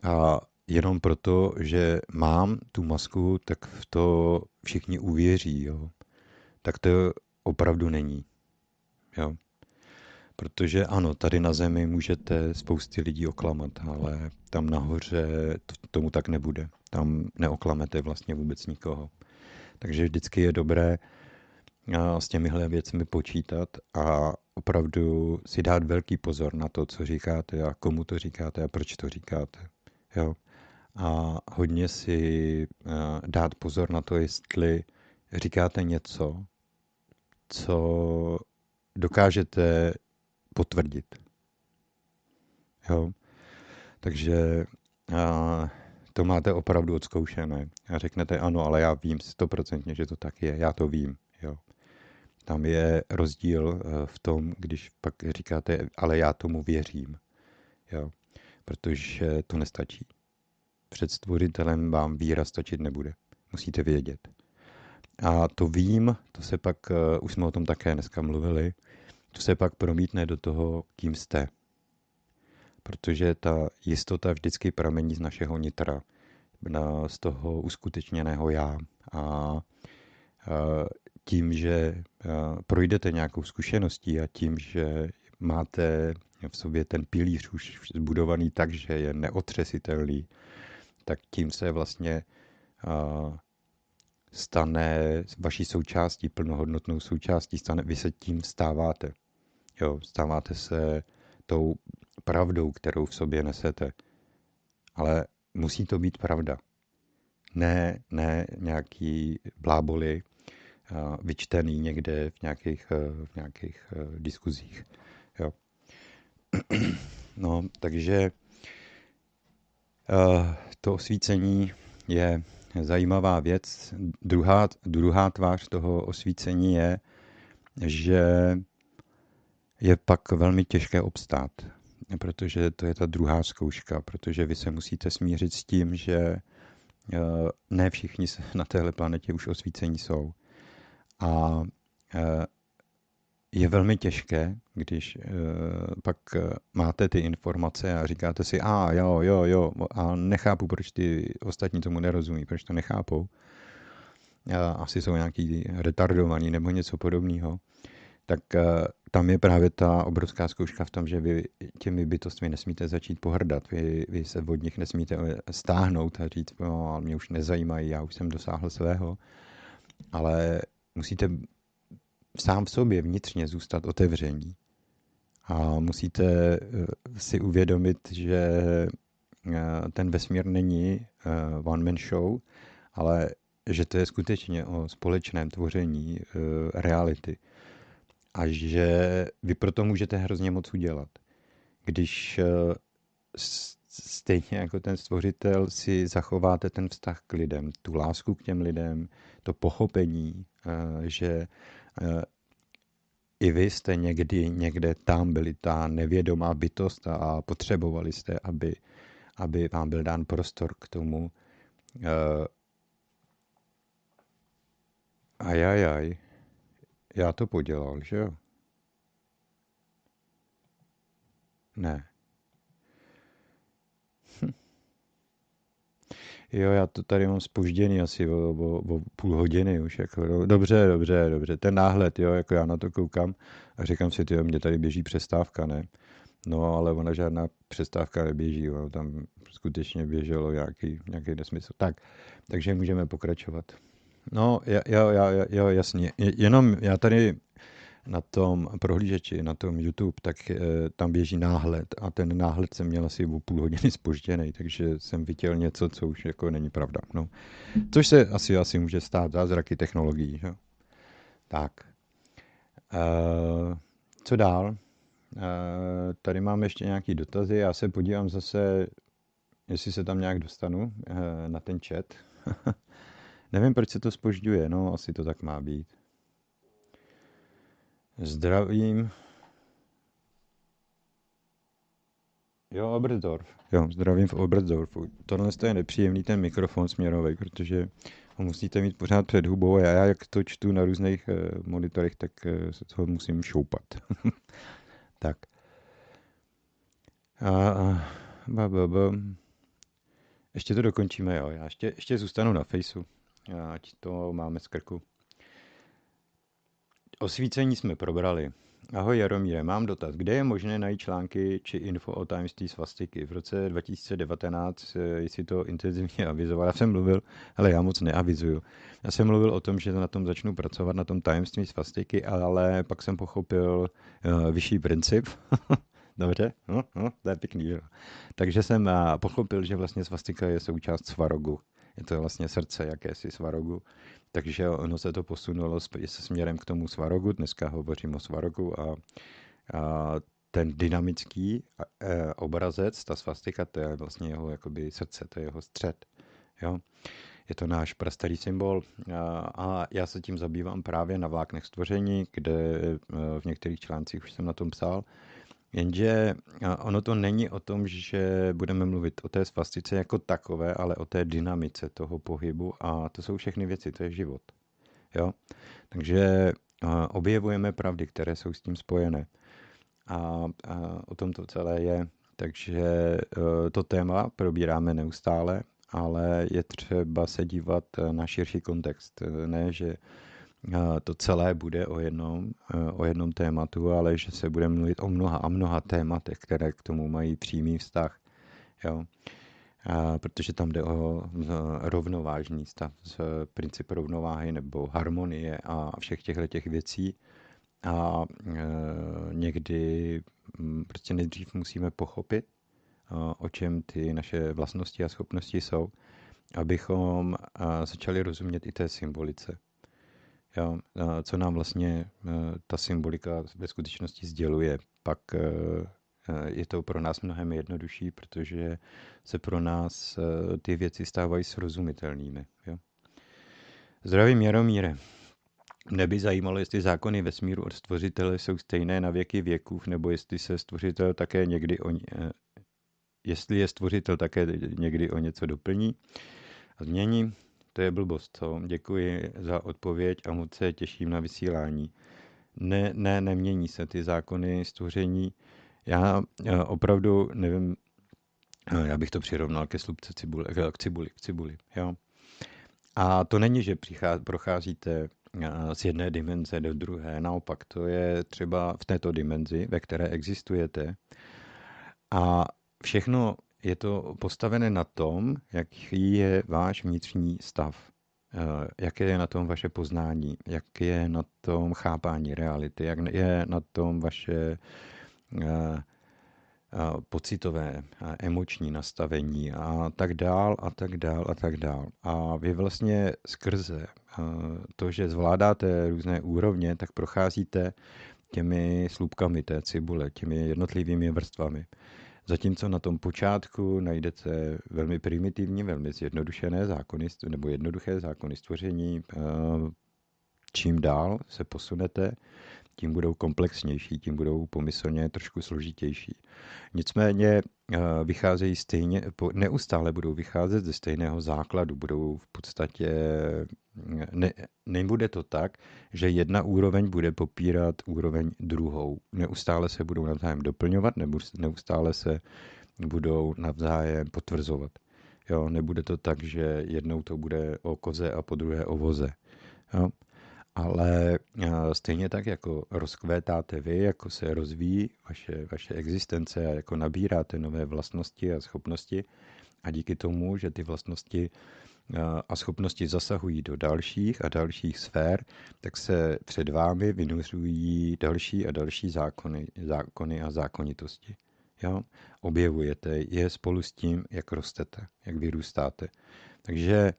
A: a jenom proto, že mám tu masku, tak v to všichni uvěří. Jo. Tak to opravdu není. Jo. Protože ano, tady na zemi můžete spousty lidí oklamat, ale tam nahoře to, tomu tak nebude. Tam neoklamete vlastně vůbec nikoho. Takže vždycky je dobré s těmihle věcmi počítat a opravdu si dát velký pozor na to, co říkáte a komu to říkáte a proč to říkáte. Jo. A hodně si dát pozor na to, jestli říkáte něco, co dokážete potvrdit. Jo. Takže a, to máte opravdu odzkoušené. A řeknete ano, ale já vím stoprocentně, že to tak je. Já to vím. Jo. Tam je rozdíl eh, v tom, když pak říkáte, ale já tomu věřím. Jo. Protože to nestačí. Před stvořitelem vám víra stačit nebude. Musíte vědět. A to vím, to se pak, uh, už jsme o tom také dneska mluvili, to se pak promítne do toho, kým jste. Protože ta jistota vždycky pramení z našeho nitra, z toho uskutečněného já. A tím, že projdete nějakou zkušeností a tím, že máte v sobě ten pilíř už zbudovaný tak, že je neotřesitelný, tak tím se vlastně stane vaší součástí, plnohodnotnou součástí, stane, vy se tím stáváte. Jo, stáváte se tou pravdou, kterou v sobě nesete. Ale musí to být pravda. Ne, ne nějaký bláboli, vyčtený někde v nějakých, v nějakých diskuzích. Jo. No, takže to osvícení je zajímavá věc. Druhá, druhá tvář toho osvícení je, že je pak velmi těžké obstát, protože to je ta druhá zkouška, protože vy se musíte smířit s tím, že eh, ne všichni na téhle planetě už osvícení jsou. A eh, je velmi těžké, když uh, pak máte ty informace a říkáte si, a jo, jo, jo, a nechápu, proč ty ostatní tomu nerozumí, proč to nechápou. Asi jsou nějaký retardovaní nebo něco podobného tak uh, tam je právě ta obrovská zkouška v tom, že vy těmi bytostmi nesmíte začít pohrdat. Vy, vy se od nich nesmíte stáhnout a říct, no, ale mě už nezajímají, já už jsem dosáhl svého. Ale musíte sám v sobě vnitřně zůstat otevření. A musíte eh, si uvědomit, že eh, ten vesmír není one man show, ale že to je skutečně o společném tvoření reality a že vy proto můžete hrozně moc udělat. Když eh, stejně jako ten stvořitel si zachováte ten vztah k lidem, tu lásku k těm lidem, to pochopení, eh, že eh, i vy jste někdy někde tam byli ta nevědomá bytost a potřebovali jste, aby, aby vám byl dán prostor k tomu. Ajajaj, já to podělal, že jo? Ne. Hm. Jo, já to tady mám spožděný asi o, o, o půl hodiny už. Jako, dobře, dobře, dobře. Ten náhled, jo, jako já na to koukám a říkám si, jo, mě tady běží přestávka, ne? No, ale ona žádná přestávka neběží, ono tam skutečně běželo nějaký, nějaký nesmysl. Tak, takže můžeme pokračovat. No, jo, jo, jo, jasně. Jenom já tady na tom prohlížeči, na tom YouTube, tak e, tam běží náhled a ten náhled jsem měl asi o půl hodiny spožděný, takže jsem viděl něco, co už jako není pravda. No. Což se asi, asi může stát, zázraky technologií. Že? Tak. E, co dál? E, tady mám ještě nějaký dotazy, já se podívám zase, jestli se tam nějak dostanu e, na ten chat. Nevím, proč se to spožďuje, no asi to tak má být. Zdravím. Jo, Oberstdorf. Jo, zdravím v Oberstdorfu. Tohle je nepříjemný ten mikrofon směrový, protože ho musíte mít pořád před hubou a já jak to čtu na různých uh, monitorech, tak uh, se toho musím šoupat. tak. A, a ba, ba, ba. Ještě to dokončíme, jo. Já ještě, ještě zůstanu na fejsu ať to máme z krku. Osvícení jsme probrali. Ahoj Jaromíre, mám dotaz. Kde je možné najít články či info o tajemství svastiky? V roce 2019 jestli to intenzivně avizoval. Já jsem mluvil, ale já moc neavizuju. Já jsem mluvil o tom, že na tom začnu pracovat, na tom tajemství svastiky, ale pak jsem pochopil uh, vyšší princip. Dobře, no, no, to je pěkný. Jo. Takže jsem uh, pochopil, že vlastně svastika je součást svarogu. Je to vlastně srdce jakési svarogu. Takže ono se to posunulo směrem k tomu svarogu. Dneska hovořím o svarogu a, a ten dynamický e, obrazec, ta svastika, to je vlastně jeho jakoby srdce, to je jeho střed. Jo? Je to náš prastarý symbol a, a já se tím zabývám právě na vláknech stvoření, kde e, v některých článcích už jsem na tom psal. Jenže ono to není o tom, že budeme mluvit o té svastice jako takové, ale o té dynamice toho pohybu a to jsou všechny věci, to je život. Jo? Takže objevujeme pravdy, které jsou s tím spojené. A, a o tom to celé je. Takže e, to téma probíráme neustále, ale je třeba se dívat na širší kontext. Ne, že to celé bude o jednom, e, o jednom tématu, ale že se bude mluvit o mnoha a mnoha tématech, které k tomu mají přímý vztah. Jo. A protože tam jde o rovnovážný stav, princip rovnováhy nebo harmonie a všech těchto těch věcí. A někdy prostě nejdřív musíme pochopit, o čem ty naše vlastnosti a schopnosti jsou, abychom začali rozumět i té symbolice. Jo, co nám vlastně e, ta symbolika ve skutečnosti sděluje. Pak e, e, je to pro nás mnohem jednodušší, protože se pro nás ty věci stávají srozumitelnými. Jo. Zdravím Jaromíre. Mě by zajímalo, jestli zákony vesmíru od stvořitele jsou stejné na věky věků, nebo jestli se stvořitel také někdy o, jestli je stvořitel také někdy o něco doplní a změní. To je blbost, co? Děkuji za odpověď a moc se těším na vysílání. Ne, ne, nemění se ty zákony stvoření. Já opravdu nevím, já bych to přirovnal ke slupce cibuli, k cibuli, k cibuli, jo. A to není, že procházíte z jedné dimenze do druhé. Naopak, to je třeba v této dimenzi, ve které existujete. A všechno je to postavené na tom, jaký je váš vnitřní stav, eh, jaké je na tom vaše poznání, jak je na tom chápání reality, jak je na tom vaše eh, eh, pocitové, emoční nastavení a tak dál a tak dál a tak dál. A vy vlastně skrze to, že zvládáte různé úrovně, tak procházíte těmi slupkami té cibule, těmi jednotlivými vrstvami. Zatímco na tom počátku najdete velmi primitivní, velmi zjednodušené zákony, nebo jednoduché zákony stvoření. Eh, čím dál se posunete, tím budou komplexnější, tím budou pomyslně trošku složitější. Nicméně vycházejí stejně, neustále budou vycházet ze stejného základu, budou v podstatě, ne, nebude to tak, že jedna úroveň bude popírat úroveň druhou. Neustále se budou navzájem doplňovat, nebo neustále se budou navzájem potvrzovat. Jo, nebude to tak, že jednou to bude o koze a po druhé o voze. Jo ale eh, stejně tak, jako rozkvétáte vy, jako se rozvíjí vaše, vaše existence a jako nabíráte nové vlastnosti a schopnosti a díky tomu, že ty vlastnosti eh, a schopnosti zasahují do dalších a dalších sfér, tak se před vámi vynořují další a další zákony, zákony a zákonitosti. Jo? Objevujete je spolu s tím, jak rostete, jak vyrůstáte. Takže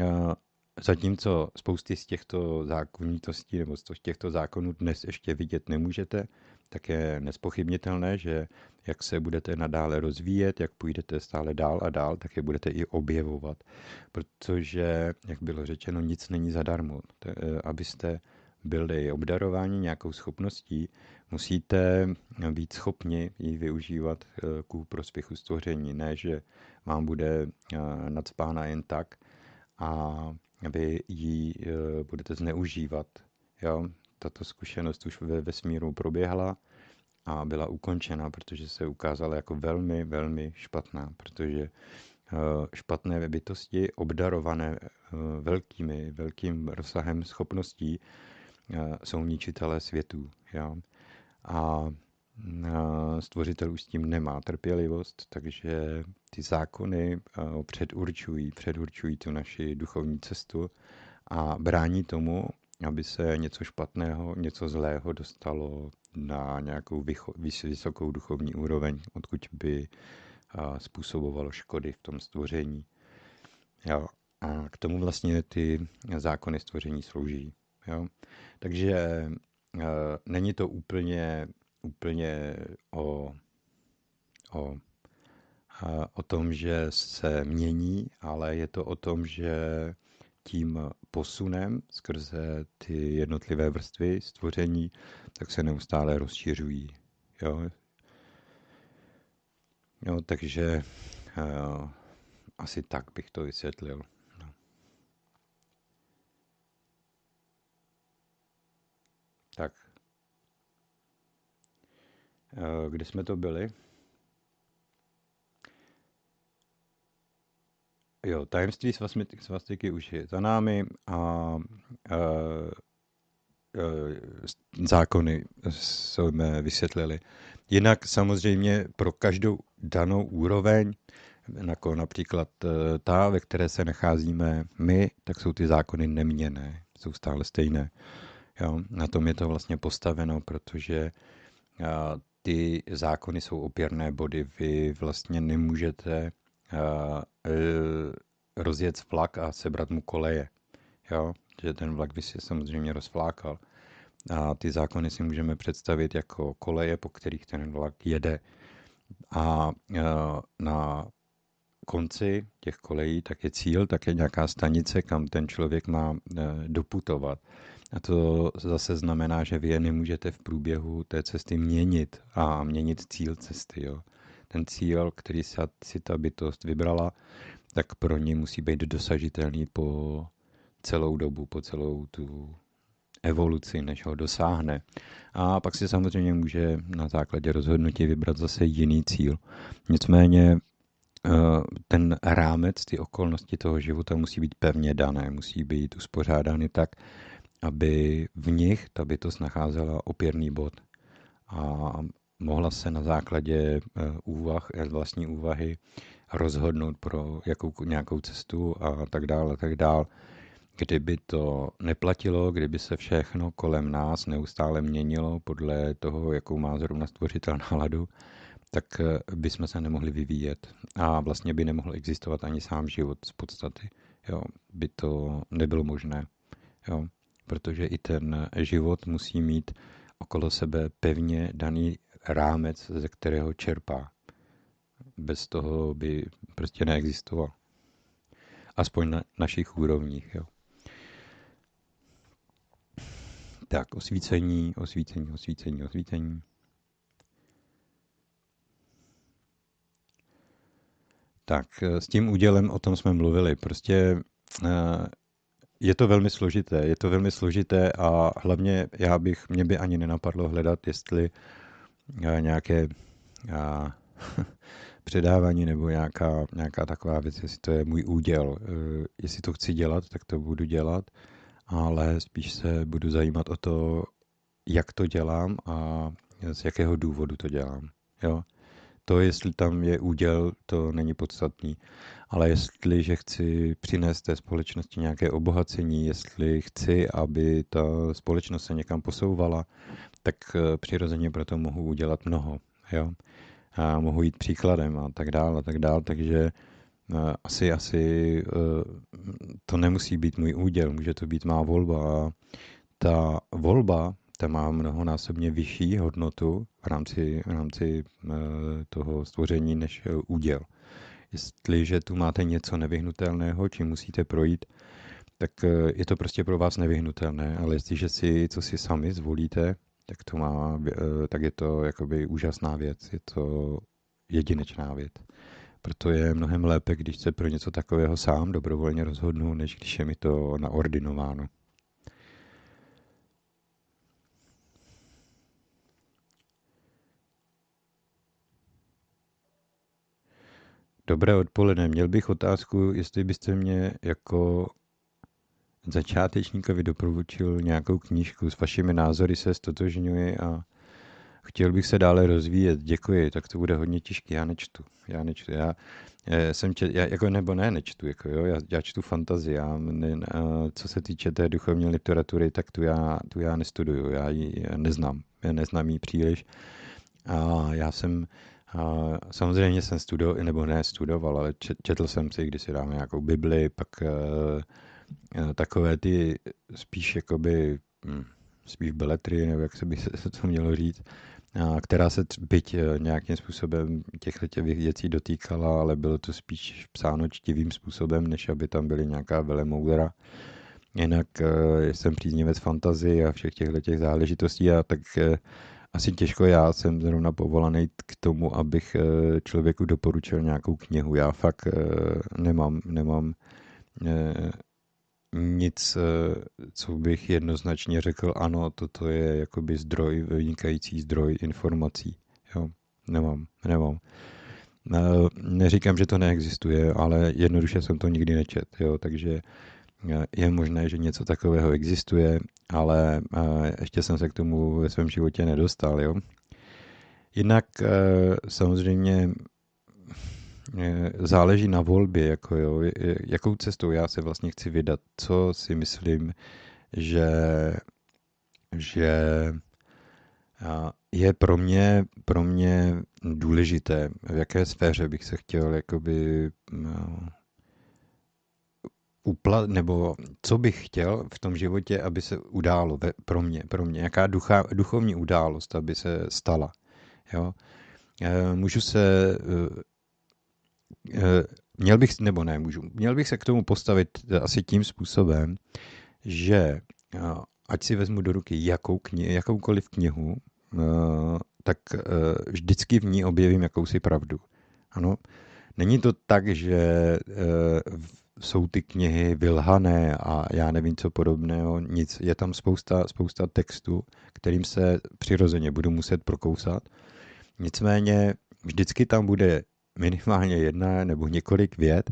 A: eh, Zatímco spousty z těchto zákonitostí nebo z těchto zákonů dnes ještě vidět nemůžete, tak je nespochybnitelné, že jak se budete nadále rozvíjet, jak půjdete stále dál a dál, tak je budete i objevovat. Protože, jak bylo řečeno, nic není zadarmo. Eh, abyste byli obdarováni nějakou schopností, musíte být schopni ji využívat eh, ku prospěchu stvoření. Ne, že vám bude eh, nadspána jen tak a vy ji eh, budete zneužívat. Jo? Tato zkušenost už ve vesmíru proběhla a byla ukončena, protože se ukázala jako velmi, velmi špatná, protože eh, špatné bytosti, obdarované eh, velkými, velkým rozsahem schopností, jsou ničitelé světů. Jo? A stvořitel už s tím nemá trpělivost, takže ty zákony předurčují, předurčují tu naši duchovní cestu a brání tomu, aby se něco špatného, něco zlého dostalo na nějakou vysokou duchovní úroveň, odkud by způsobovalo škody v tom stvoření. Jo. A k tomu vlastně ty zákony stvoření slouží. Jo. Takže není to úplně, úplně o, o, o tom, že se mění, ale je to o tom, že tím posunem skrze ty jednotlivé vrstvy stvoření, tak se neustále rozšiřují. Jo? Jo, takže uh, asi tak bych to vysvětlil. No. Tak. Uh, kde jsme to byli? Jo, tajemství svastiky už je za námi a uh, uh, zákony jsme vysvětlili. Jinak samozřejmě pro každou danou úroveň, jako například ta, ve které se nacházíme my, tak jsou ty zákony neměné, jsou stále stejné. Jo, na tom je to vlastně postaveno, protože ty zákony jsou opěrné body. Vy vlastně nemůžete Eh, rozjet vlak a sebrat mu koleje. Jo? Že ten vlak by si samozřejmě rozflákal. A ty zákony si můžeme představit jako koleje, po kterých ten vlak jede. A eh, na konci těch kolejí tak je cíl, tak je nějaká stanice, kam ten člověk má eh, doputovat. A to zase znamená, že vy je nemůžete v průběhu té cesty měnit a měnit cíl cesty. Jo ten cíl, který si ta bytost vybrala, tak pro ní musí být dosažitelný po celou dobu, po celou tu evoluci, než ho dosáhne. A pak si samozřejmě může na základě rozhodnutí vybrat zase jiný cíl. Nicméně eh, ten rámec, ty okolnosti toho života musí být pevně dané, musí být uspořádány tak, aby v nich ta bytost nacházela opěrný bod. A mohla se na základě eh, úvah, eh, vlastní úvahy rozhodnout pro jakou, nějakou cestu a tak dále, tak dále. Kdyby to neplatilo, kdyby se všechno kolem nás neustále měnilo podle toho, jakou má zrovna stvořitel náladu, tak eh, by jsme se nemohli vyvíjet a vlastně by nemohl existovat ani sám život z podstaty. Jo, by to nebylo možné, jo, protože i ten život musí mít okolo sebe pevně daný rámec, ze kterého čerpá. Bez toho by prostě neexistoval. Aspoň na našich úrovních. Jo. Tak, osvícení, osvícení, osvícení, osvícení. Tak, s tím údělem o tom jsme mluvili. Prostě eh, je to velmi složité, je to velmi složité a hlavně já bych, mě by ani nenapadlo hledat, jestli nějaké a, předávání nebo nějaká, nějaká taková věc, jestli to je můj úděl. E, jestli to chci dělat, tak to budu dělat, ale spíš se budu zajímat o to, jak to dělám a z jakého důvodu to dělám. Jo? To, jestli tam je úděl, to není podstatný. Ale jestliže chci přinést té společnosti nějaké obohacení, jestli chci, aby ta společnost se někam posouvala, tak eh, přirozeně proto mohu udělat mnoho. Jo? A mohu jít příkladem a tak dále a tak dále, takže eh, asi, asi eh, to nemusí být můj úděl, může to být má volba. A ta volba, ta má mnohonásobně vyšší hodnotu v rámci, v rámci toho stvoření než úděl. Jestliže tu máte něco nevyhnutelného, čím musíte projít, tak je to prostě pro vás nevyhnutelné, ale jestliže si, co si sami zvolíte, tak to má, eh, tak je to jakoby úžasná věc, je to jedinečná věc. Proto je mnohem lépe, když se pro něco takového sám dobrovolně rozhodnu, než když je mi to naordinováno. Dobré odpoledne. Měl bych otázku, jestli byste mě jako začátečníkovi doporučil nějakou knížku. S vašimi názory se stotožňuji a chtěl bych se dále rozvíjet. Děkuji, tak to bude hodně těžké. Já nečtu. Já nečtu. Já, já jsem čet, já, jako nebo ne, nečtu, jako jo, já, já čtu fantazii, já, ne, co se týče té duchovní literatury, tak tu já, tu já nestuduju, já ji neznám, já neznám ji příliš. A já jsem, a samozřejmě jsem studoval, nebo ne studoval, ale četl jsem si, když si dáme nějakou Bibli, pak uh, takové ty spíš jakoby, hm, spíš beletry, nebo jak se by se to mělo říct, která se byť e, nějakým způsobem těchto těch věcí dotýkala, ale bylo to spíš psáno čtivým způsobem, než aby tam byly nějaká velemoudra. Jinak jsem příznivec fantazie a všech těchto těch záležitostí a tak asi těžko já jsem zrovna povolaný k tomu, abych eh, člověku doporučil nějakou knihu. Já fakt eh, nemám, nemám eh, nic, co bych jednoznačně řekl, ano, toto je jakoby zdroj, vynikající zdroj informací. Jo, nemám, nemám. Neříkám, že to neexistuje, ale jednoduše jsem to nikdy nečet, jo, takže je možné, že něco takového existuje, ale ještě jsem se k tomu ve svém životě nedostal. Jo? Jinak e, samozřejmě e, záleží na volbě, jako jo, jakou cestou já se vlastně chci vydat, co si myslím, že, že je pro mě, pro mě důležité, v jaké sféře bych se chtěl jakoby upla, nebo co bych chtěl v tom životě, aby se událo ve, pro mě, pro mě, jaká ducha, duchovní událost, aby se stala. Jo? E, můžu se, e, e, měl bych, nebo ne, můžu, měl bych se k tomu postavit asi tím způsobem, že ať si vezmu do ruky jakou kni, jakoukoliv knihu, tak vždycky v ní objevím jakousi pravdu. Ano, Není to tak, že jsou ty knihy vylhané a já nevím co podobného, nic. Je tam spousta, spousta textů, kterým se přirozeně budu muset prokousat. Nicméně vždycky tam bude minimálně jedna nebo několik věd,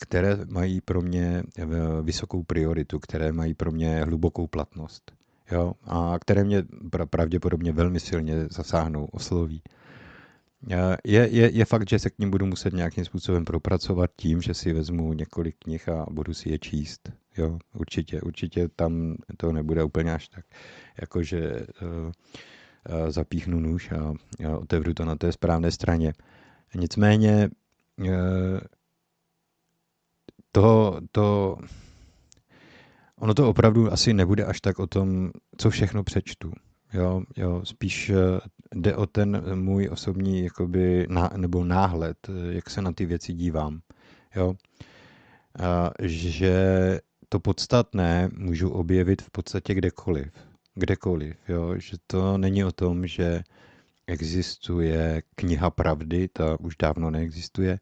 A: které mají pro mě vysokou prioritu, které mají pro mě hlubokou platnost. Jo? A které mě pravděpodobně velmi silně zasáhnou, osloví. Je, je, je fakt, že se k ním budu muset nějakým způsobem propracovat tím, že si vezmu několik knih a budu si je číst. Jo, určitě, určitě tam to nebude úplně až tak, jakože uh, uh, zapíchnu nůž a, otevřu to na té správné straně. Nicméně to, to, ono to opravdu asi nebude až tak o tom, co všechno přečtu. Jo, jo, spíš eh, jde o ten můj osobní jakoby, ná, nebo náhled, eh, jak se na ty věci dívám. Jo. A, že to podstatné můžu objevit v podstatě kdekoliv. Kdekoliv, jo. Že to není o tom, že existuje kniha pravdy, ta už dávno neexistuje,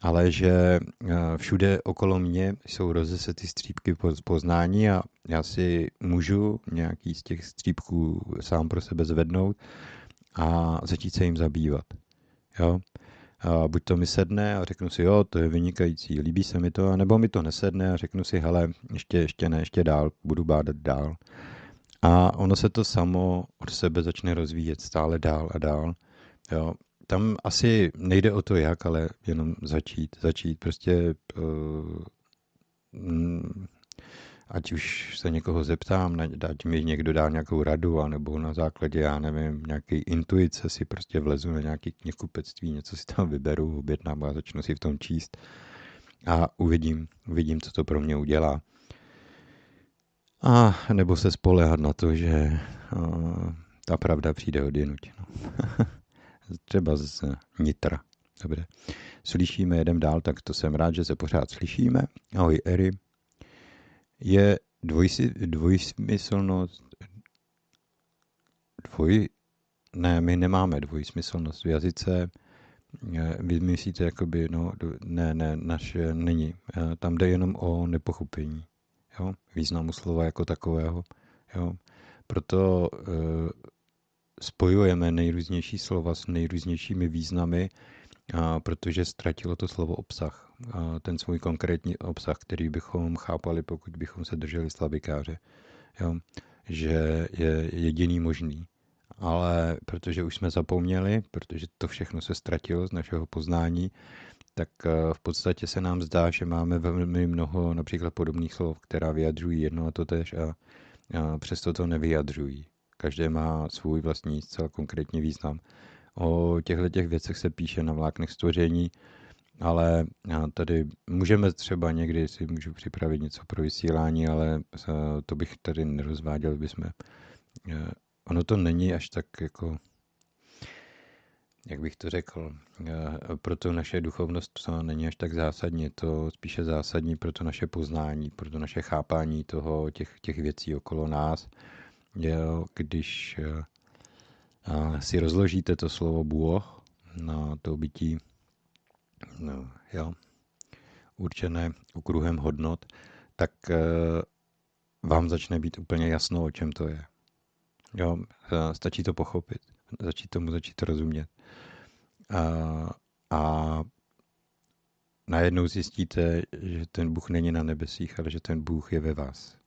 A: ale že eh, všude okolo mě jsou rozesety střípky poznání a já si můžu nějaký z těch střípků sám pro sebe zvednout a začít se jim zabývat. Jo? A buď to mi sedne a řeknu si, jo, to je vynikající, líbí se mi to, nebo mi to nesedne a řeknu si, hele, ještě, ještě ne, ještě dál, budu bádat dál. A ono se to samo od sebe začne rozvíjet stále dál a dál. Jo tam asi nejde o to jak, ale jenom začít, začít prostě uh, ať už se někoho zeptám, ať mi někdo dá nějakou radu, anebo na základě, já nevím, nějaké intuice si prostě vlezu na nějaké knihkupectví, něco si tam vyberu, objednám a začnu si v tom číst a uvidím, uvidím, co to pro mě udělá. A nebo se spolehat na to, že uh, ta pravda přijde od jinuť. No. třeba z Nitra. Dobře. Slyšíme, jedem dál, tak to jsem rád, že se pořád slyšíme. Ahoj, Eri. Je dvojsi, dvojsmyslnost, dvoj, ne, my nemáme dvojsmyslnost v jazyce, vy myslíte, jakoby, no, ne, ne, naše není. Tam jde jenom o nepochopení, jo, významu slova jako takového, jo. Proto spojujeme nejrůznější slova s nejrůznějšími významy a protože ztratilo to slovo obsah, a ten svůj konkrétní obsah, který bychom chápali, pokud bychom se drželi slabikáře, jo? že je jediný možný. Ale protože už jsme zapomněli, protože to všechno se ztratilo z našeho poznání, tak eh, v podstatě se nám zdá, že máme velmi mnoho například podobných slov, která vyjadřují jedno a to tež a, a přesto to nevyjadřují. Každé má svůj vlastní zcela konkrétní význam. O těchto těch věcech se píše na vláknech stvoření, ale tady můžeme třeba někdy si můžu připravit něco pro vysílání, ale to bych tady nerozváděl, bychom. Ono to není až tak jako jak bych to řekl, eh, pro to naše duchovnost to není až tak zásadní, je to spíše zásadní pro to naše poznání, pro to naše chápání toho, těch, těch věcí okolo nás. Jo, když eh, si rozložíte to slovo Bůh na to bytí no, jo, určené okruhem hodnot, tak eh, vám začne být úplně jasno, o čem to je. Jo, stačí to pochopit, začít tomu začít rozumět. A, a najednou zjistíte, že ten Bůh není na nebesích, ale že ten Bůh je ve vás.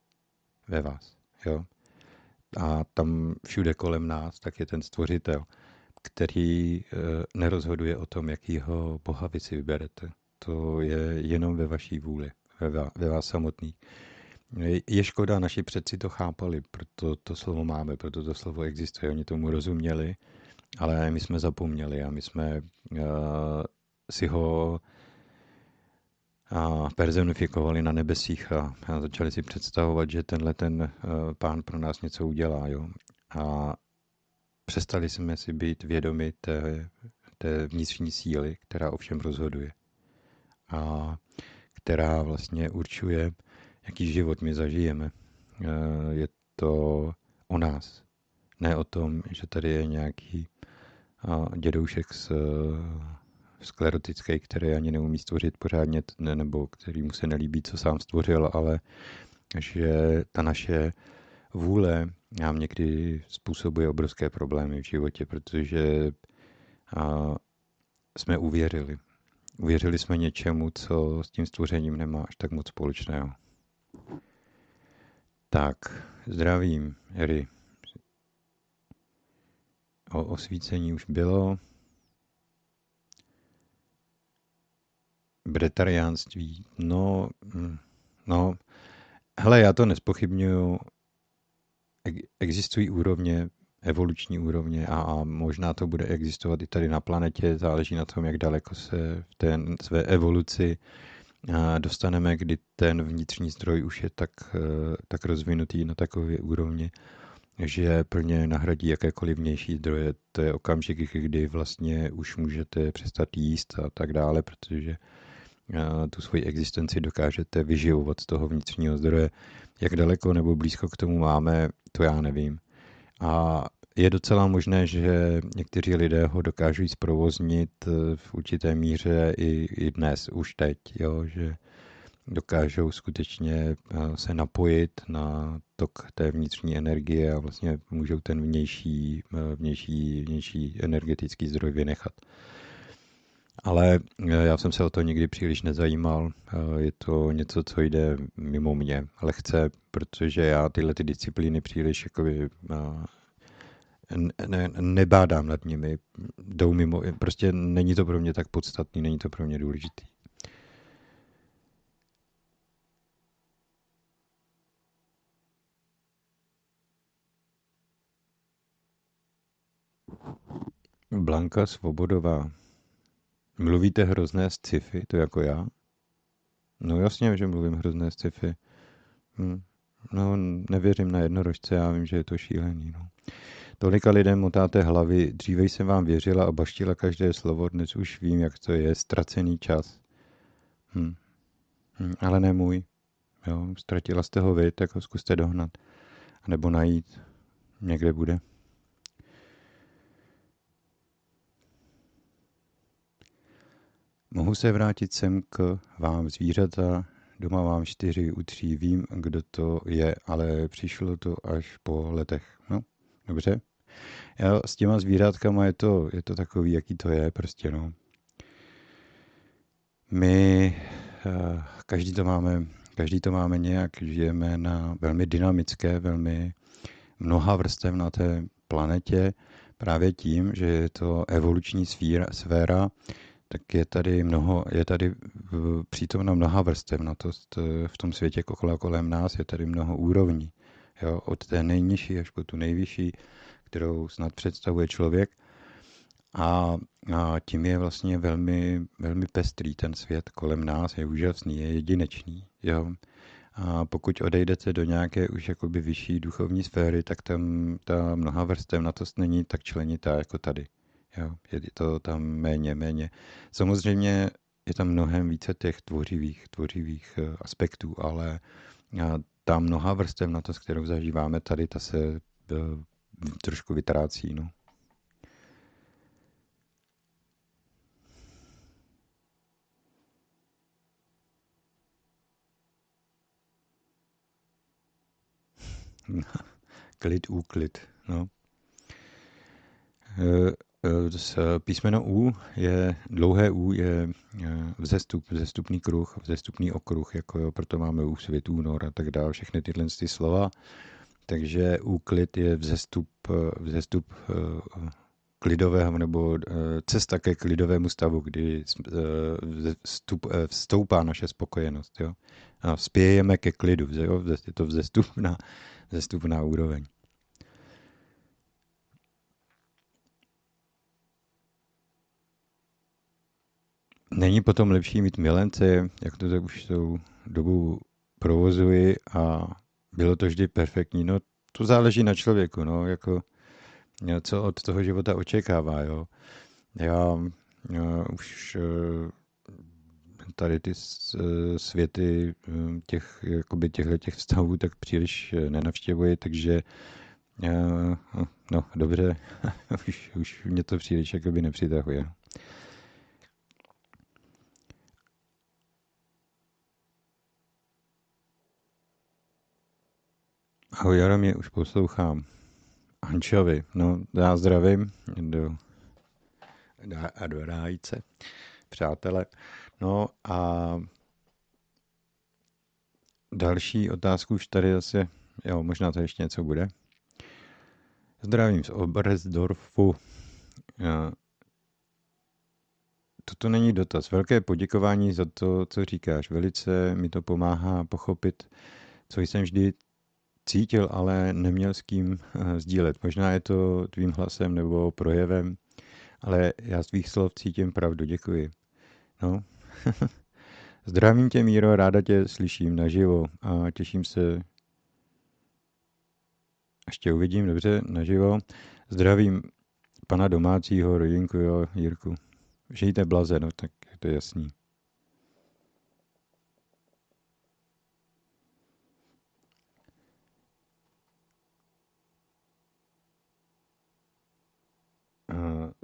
A: Ve vás. Jo? A tam všude kolem nás, tak je ten stvořitel, který e, nerozhoduje o tom, jakýho Boha vy si vyberete. To je jenom ve vaší vůli, ve, vás, ve vás samotný. Je škoda, naši předci to chápali, proto to slovo máme, proto to slovo existuje. Oni tomu rozuměli ale my jsme zapomněli a my jsme uh, si ho a personifikovali na nebesích a, začali si představovat, že tenhle ten uh, pán pro nás něco udělá. Jo? A přestali jsme si být vědomi té, té vnitřní síly, která ovšem rozhoduje. A která vlastně určuje, jaký život my zažijeme. Uh, je to o nás. Ne o tom, že tady je nějaký dědoušek z sklerotický, který ani neumí stvořit pořádně, nebo který mu se nelíbí, co sám stvořil, ale že ta naše vůle nám někdy způsobuje obrovské problémy v životě, protože jsme uvěřili. Uvěřili jsme něčemu, co s tím stvořením nemá až tak moc společného. Tak, zdravím, Eri o osvícení už bylo. Bretariánství, no, hm, no, hele, já to nespochybnuju. Existují úrovně, evoluční úrovně a, a možná to bude existovat i tady na planetě, záleží na tom, jak daleko se v té své evoluci dostaneme, kdy ten vnitřní zdroj už je tak, eh, tak rozvinutý na takové úrovni, že plně nahradí jakékoliv vnější zdroje. To je okamžik, kdy vlastně už můžete přestat jíst a tak dále, protože tu svoji existenci dokážete vyživovat z toho vnitřního zdroje. Jak daleko nebo blízko k tomu máme, to já nevím. A je docela možné, že někteří lidé ho dokáží zprovoznit e, v určité míře i, i dnes, už teď, jo, že dokážou skutečně eh, se napojit na tok té vnitřní energie a vlastně můžou ten vnější, eh, vnější, vnější energetický zdroj vynechat. Ale eh, já jsem se o to nikdy příliš nezajímal. Je to něco, co jde mimo mě lehce, protože já tyhle ty disciplíny příliš jakoby, ne, nebádám nad nimi, jdou mimo, prostě není to pro mě tak podstatný, není to pro mě důležitý. Blanka Svobodová. Mluvíte hrozné sci-fi, to jako já? No jasně, že mluvím hrozné sci-fi. Hm. No, nevěřím na jednorožce, já vím, že je to šílený. No. Tolika lidem motáte hlavy, dříve jsem vám věřila a baštila každé slovo, dnes už vím, jak to je, ztracený čas. Hm. Hm, ale ne můj. Jo, ztratila jste ho vy, tak ho zkuste dohnat. A nebo najít. Někde bude. Mohu se vrátit sem k vám zvířata, doma mám čtyři u tří, vím, kdo to je, ale přišlo to až po letech. No, dobře. Já s těma zvířátkama je to, je to takový, jaký to je, prostě no. My eh, každý to máme, každý to máme nějak, žijeme na velmi dynamické, velmi mnoha vrstev na té planetě, právě tím, že je to evoluční sféra, sféra tak je tady mnoho, je tady přítomna mnoha vrstev na to, v tom světě kolem nás je tady mnoho úrovní. Jo, od té nejnižší až po tu nejvyšší, kterou snad představuje člověk. A, a tím je vlastně velmi, velmi pestrý ten svět kolem nás, je úžasný, je jedinečný. Jo. A pokud odejdete do nějaké už jakoby vyšší duchovní sféry, tak tam ta mnoha vrstev na to není tak členitá jako tady. Jo, je to tam méně, méně. Samozřejmě je tam mnohem více těch tvořivých, tvořivých eh, aspektů, ale ta mnoha vrstev na to, s kterou zažíváme tady, ta se eh, trošku vytrácí. No. klid, úklid. No. Eh, písmeno U je, dlouhé U je eh, vzestup, vzestupný kruh, vzestupný okruh, jako jo, proto máme úsvit, únor a tak dále, všechny tyhle ty slova. Takže úklid je vzestup, eh, vzestup klidového nebo cesta ke klidovému stavu, kdy vstup, vstoupá naše spokojenost. Jo? A spějeme ke klidu, jo? je to vzestupná, vzestupná úroveň. Není potom lepší mít milence, jak to tak už tou dobu provozuji a bylo to vždy perfektní. No to záleží na člověku, no, jako co od toho života očekává, jo. Já, já už eh, tady ty eh, světy eh, těch, jakoby těchto těch vztahů tak příliš nenavštěvuji, takže no dobře, už, už mě to příliš jakoby nepřitahuje. Ahoj, Jaromír, už poslouchám. Ančovi, no já zdravím do, a do rájce, přátelé. No a další otázku už tady zase, jo, možná to ještě něco bude. Zdravím z Oberstdorfu. Toto není dotaz. Velké poděkování za to, co říkáš. Velice mi to pomáhá pochopit, co jsem vždy cítil, ale neměl s kým eh, sdílet. Možná je to tvým hlasem nebo projevem, ale já z tvých slov cítím pravdu. Děkuji. No. Zdravím tě, Míro, ráda tě slyším naživo a těším se, ještě uvidím, dobře, naživo. Zdravím pana domácího, rodinku, jo, Jirku. Žijte blaze, no, tak to jasný.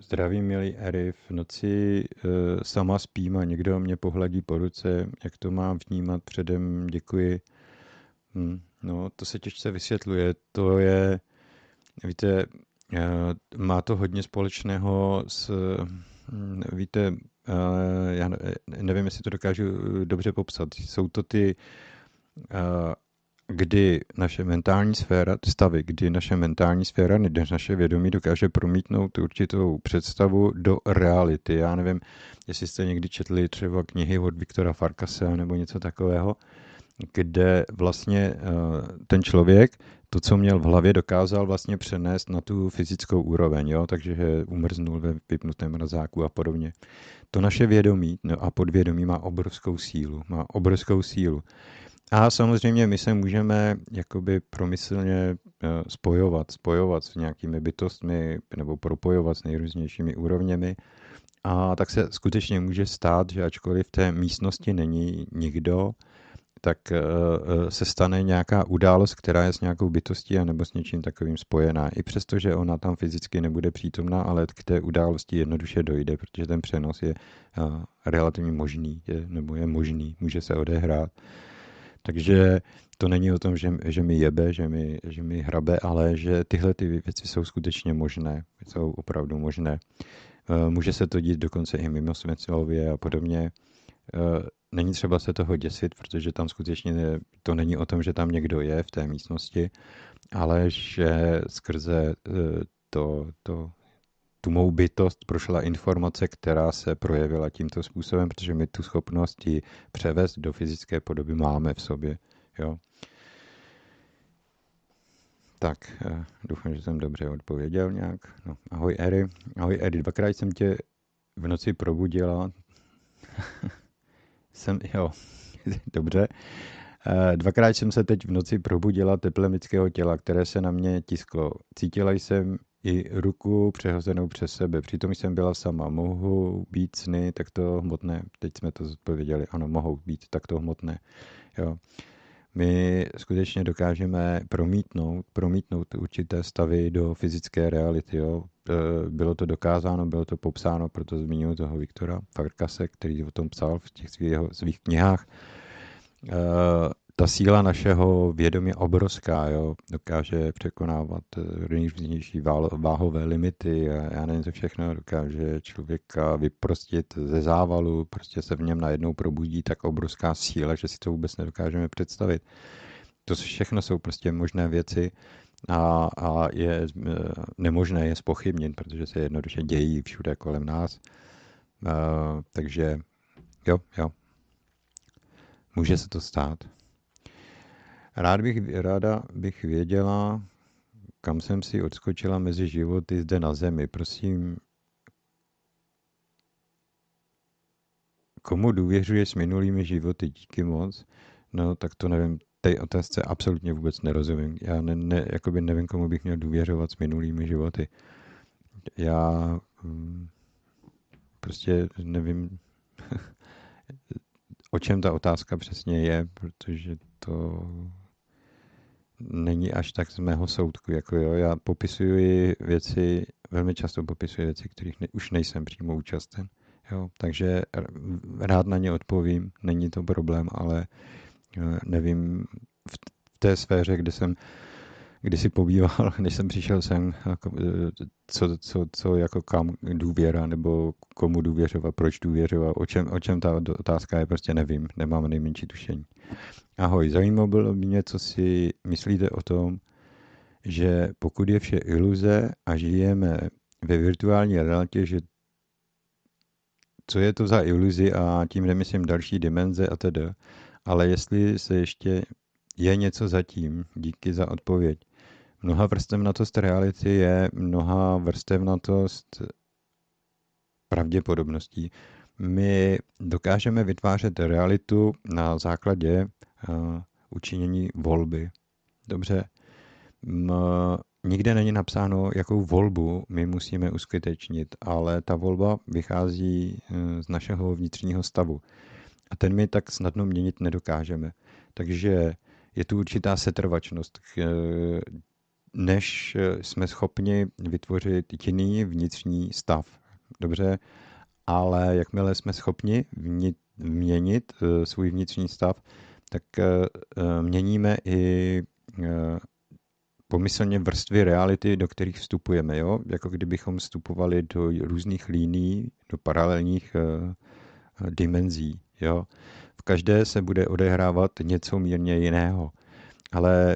A: Zdravím, milý Eri. V noci uh, sama spím a někdo mě pohladí po ruce. Jak to mám vnímat předem? Děkuji. Hm, no, to se těžce vysvětluje. To je, víte, uh, má to hodně společného s, hm, víte, uh, já nevím, jestli to dokážu dobře popsat. Jsou to ty kdy naše mentální sféra, stavy, kdy naše mentální sféra, naše vědomí dokáže promítnout určitou představu do reality. Já nevím, jestli jste někdy četli třeba knihy od Viktora Farkase nebo něco takového, kde vlastně eh, ten člověk to, co měl v hlavě, dokázal vlastně přenést na tu fyzickou úroveň, jo? takže umrznul ve vypnutém mrazáku a podobně. To naše vědomí no a podvědomí má obrovskou sílu. Má obrovskou sílu. A samozřejmě my se můžeme jakoby promyslně eh, spojovat, spojovat s nějakými bytostmi nebo propojovat s nejrůznějšími úrovněmi. A tak se skutečně může stát, že ačkoliv v té místnosti není nikdo, tak eh, eh, se stane nějaká událost, která je s nějakou bytostí a nebo s něčím takovým spojená. I přesto, že ona tam fyzicky nebude přítomná, ale k té události jednoduše dojde, protože ten přenos je relativně možný, je, nebo je možný, může se odehrát. Takže to není o tom, že, že mi jebe, že mi, že mi hrabe, ale že tyhle ty věci jsou skutečně možné, jsou opravdu možné. Eh, může se to dít dokonce i mimo světlově a podobně. není třeba se toho děsit, protože tam skutečně to není o tom, že tam někdo je v té místnosti, ale že skrze to, to tu mou bytost prošla informace, která se projevila tímto způsobem, protože my tu schopnost ji převést do fyzické podoby máme v sobě. Jo? Tak, eh, doufám, že jsem dobře odpověděl nějak. No, ahoj Eri. Ahoj Eri, dvakrát jsem tě v noci probudila. jsem, jo, dobře. Eh, dvakrát jsem se teď v noci probudila teplem lidského těla, které se na mě tisklo. Cítila jsem i ruku přehozenou přes sebe. Přitom jsem byla sama. Mohou být sny takto hmotné? Teď jsme to zodpověděli. Ano, mohou být takto hmotné. Jo. My skutečně dokážeme promítnout, promítnout určité stavy do fyzické reality. Jo. E, bylo to dokázáno, bylo to popsáno, proto zmiňuji toho Viktora Farkase, který o tom psal v těch svých, svých knihách. Ta síla našeho vědomí je obrovská, jo? dokáže překonávat eh, nejrůznější váhové limity a já nevím, co všechno, dokáže člověka vyprostit ze závalu, prostě se v něm najednou probudí tak obrovská síla, že si to vůbec nedokážeme představit. To všechno jsou prostě možné věci a, a je eh, nemožné je spochybnit, protože se jednoduše dějí všude kolem nás. Uh, takže jo, jo, může se to stát. Rád bych, ráda bych věděla, kam jsem si odskočila mezi životy zde na zemi. Prosím, komu důvěřuješ s minulými životy? Díky moc. No, tak to nevím. Té otázce absolutně vůbec nerozumím. Já ne, ne, jakoby nevím, komu bych měl důvěřovat s minulými životy. Já hm, prostě nevím, o čem ta otázka přesně je, protože to není až tak z mého soudku. Jako jo, já popisuji věci, velmi často popisuji věci, kterých ne, už nejsem přímo účasten. Jo, takže rád na ně odpovím, není to problém, ale eh, nevím, v té sféře, kde jsem si pobýval, než jsem přišel sem, jako, eh, co, co, co jako kam důvěra, nebo komu důvěřovat, proč důvěřovat, o čem, o čem ta otázka je, prostě nevím, nemám nejmenší tušení. Ahoj, zajímalo by mě, co si myslíte o tom, že pokud je vše iluze a žijeme ve virtuální realitě, že co je to za iluzi a tím nemyslím další dimenze a tedy, ale jestli se ještě je něco zatím, díky za odpověď. Mnoha vrstevnatost reality je mnoha vrstevnatost pravděpodobností. My dokážeme vytvářet realitu na základě uh, učinění volby. Dobře, nikde není napsáno, jakou volbu my musíme uskutečnit, ale ta volba vychází uh, z našeho vnitřního stavu. A ten my tak snadno měnit nedokážeme. Takže je tu určitá setrvačnost, než jsme schopni vytvořit jiný vnitřní stav. Dobře, ale jakmile jsme schopni měnit svůj vnitřní stav, tak eh, eh, měníme i eh, pomyslně vrstvy reality, do kterých vstupujeme, jo? jako kdybychom vstupovali do různých líní, do paralelních dimenzí. Jo? V každé se bude odehrávat něco mírně jiného. Ale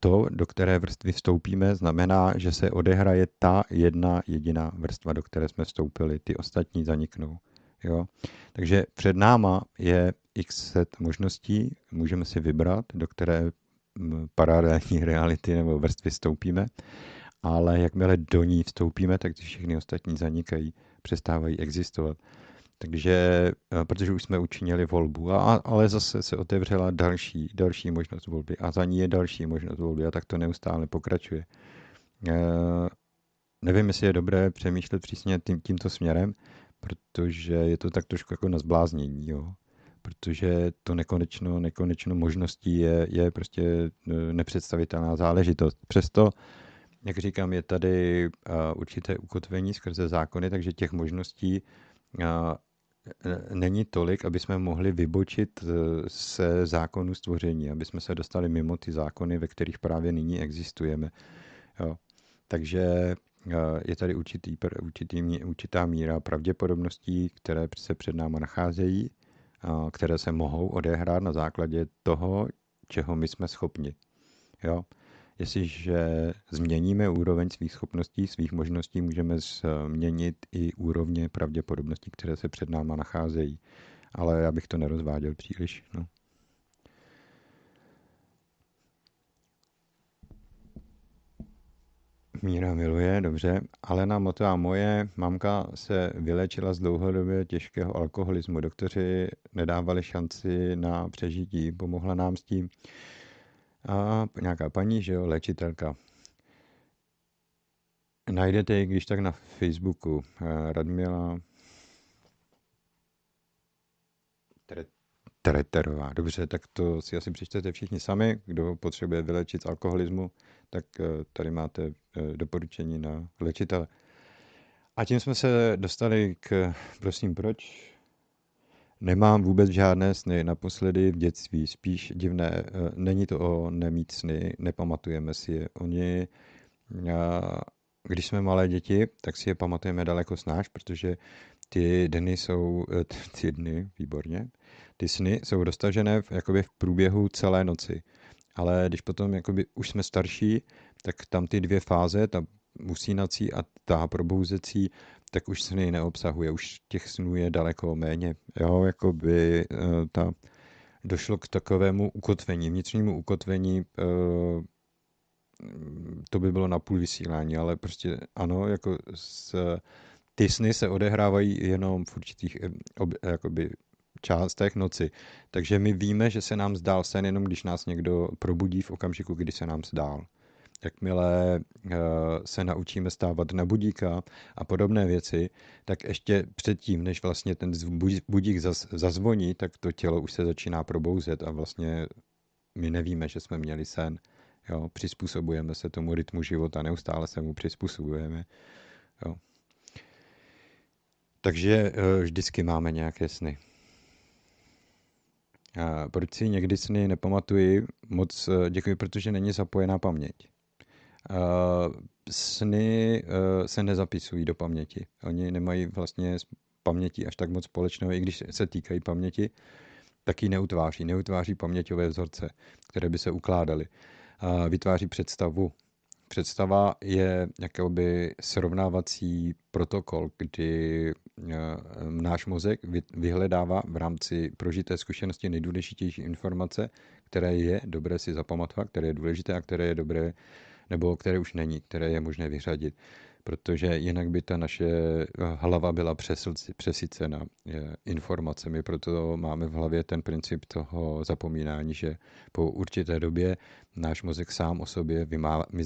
A: to, do které vrstvy vstoupíme, znamená, že se odehraje ta jedna jediná vrstva, do které jsme vstoupili. Ty ostatní zaniknou. Jo? Takže před náma je x set možností, můžeme si vybrat, do které paralelní reality nebo vrstvy vstoupíme, ale jakmile do ní vstoupíme, tak ty všechny ostatní zanikají, přestávají existovat. Takže, eh, protože už jsme učinili volbu, a, ale zase se otevřela další, další možnost volby a za ní je další možnost volby a tak to neustále pokračuje. E, nevím, jestli je dobré přemýšlet přísně tím, tímto směrem, protože je to tak trošku jako na zbláznění, jo. Protože to nekonečno, nekonečno možností je, je prostě e, nepředstavitelná záležitost. Přesto, jak říkám, je tady určité ukotvení skrze zákony, takže těch možností není tolik, aby jsme mohli vybočit e, se zákonu stvoření, aby jsme se dostali mimo ty zákony, ve kterých právě nyní existujeme. Jo. Takže je tady určitý, určitý, určitá míra pravděpodobností, které se před náma nacházejí které se mohou odehrát na základě toho, čeho my jsme schopni. Jo? Jestliže změníme úroveň svých schopností, svých možností, můžeme změnit i úrovně pravděpodobností, které se před náma nacházejí. Ale já bych to nerozváděl příliš. No. Míra miluje, dobře. Alena Motová moje mamka se vylečila z dlouhodobě těžkého alkoholismu. Doktoři nedávali šanci na přežití. Pomohla nám s tím a nějaká paní, že jo, léčitelka. Najdete ji, když tak na Facebooku. Eh, Radmila Treterová. Dobře, tak to si asi přečtete všichni sami. Kdo potřebuje vylečit z alkoholismu, tak eh, tady máte eh, doporučení na léčitele. A tím jsme se dostali k, prosím, proč? Nemám vůbec žádné sny, naposledy v dětství, spíš divné. Eh, není to o nemít sny, nepamatujeme si je. Oni, když jsme malé děti, tak si je pamatujeme daleko snáš, protože ty dny jsou, ty dny, výborně, ty sny jsou dostažené v, jakoby v průběhu celé noci. Ale když potom jakoby už jsme starší, tak tam ty dvě fáze, ta usínací a ta probouzecí, tak už sny neobsahuje, už těch snů je daleko méně. Jo, jakoby eh, ta, došlo k takovému ukotvení, vnitřnímu ukotvení, eh, to by bylo na půl vysílání, ale prostě ano, jako s, ty sny se odehrávají jenom v určitých eh, ob, jakoby částech noci. Takže my víme, že se nám zdál sen, jenom když nás někdo probudí v okamžiku, kdy se nám zdál. Jakmile uh, se naučíme stávat na budíka a podobné věci, tak ještě předtím, než vlastně ten budík zaz, zazvoní, tak to tělo už se začíná probouzet a vlastně my nevíme, že jsme měli sen. Jo, přizpůsobujeme se tomu rytmu života, neustále se mu přizpůsobujeme. Jo. Takže uh, vždycky máme nějaké sny. Proč si někdy sny nepamatuji? Moc eh, děkuji, protože není zapojená paměť. Sny eh, se nezapisují do paměti. Oni nemají vlastně s pamětí až tak moc společného, i když se týkají paměti, tak ji neutváří. Neutváří paměťové vzorce, které by se ukládaly. Vytváří představu Představa je jakoby srovnávací protokol, kdy eh, náš mozek vyhledává v rámci prožité zkušenosti nejdůležitější informace, které je dobré si zapamatovat, které je důležité a které je dobré, nebo které už není, které je možné vyřadit protože jinak by ta naše eh, hlava byla přesycena eh, informacemi, proto máme v hlavě ten princip toho zapomínání, že po určité době náš mozek sám o sobě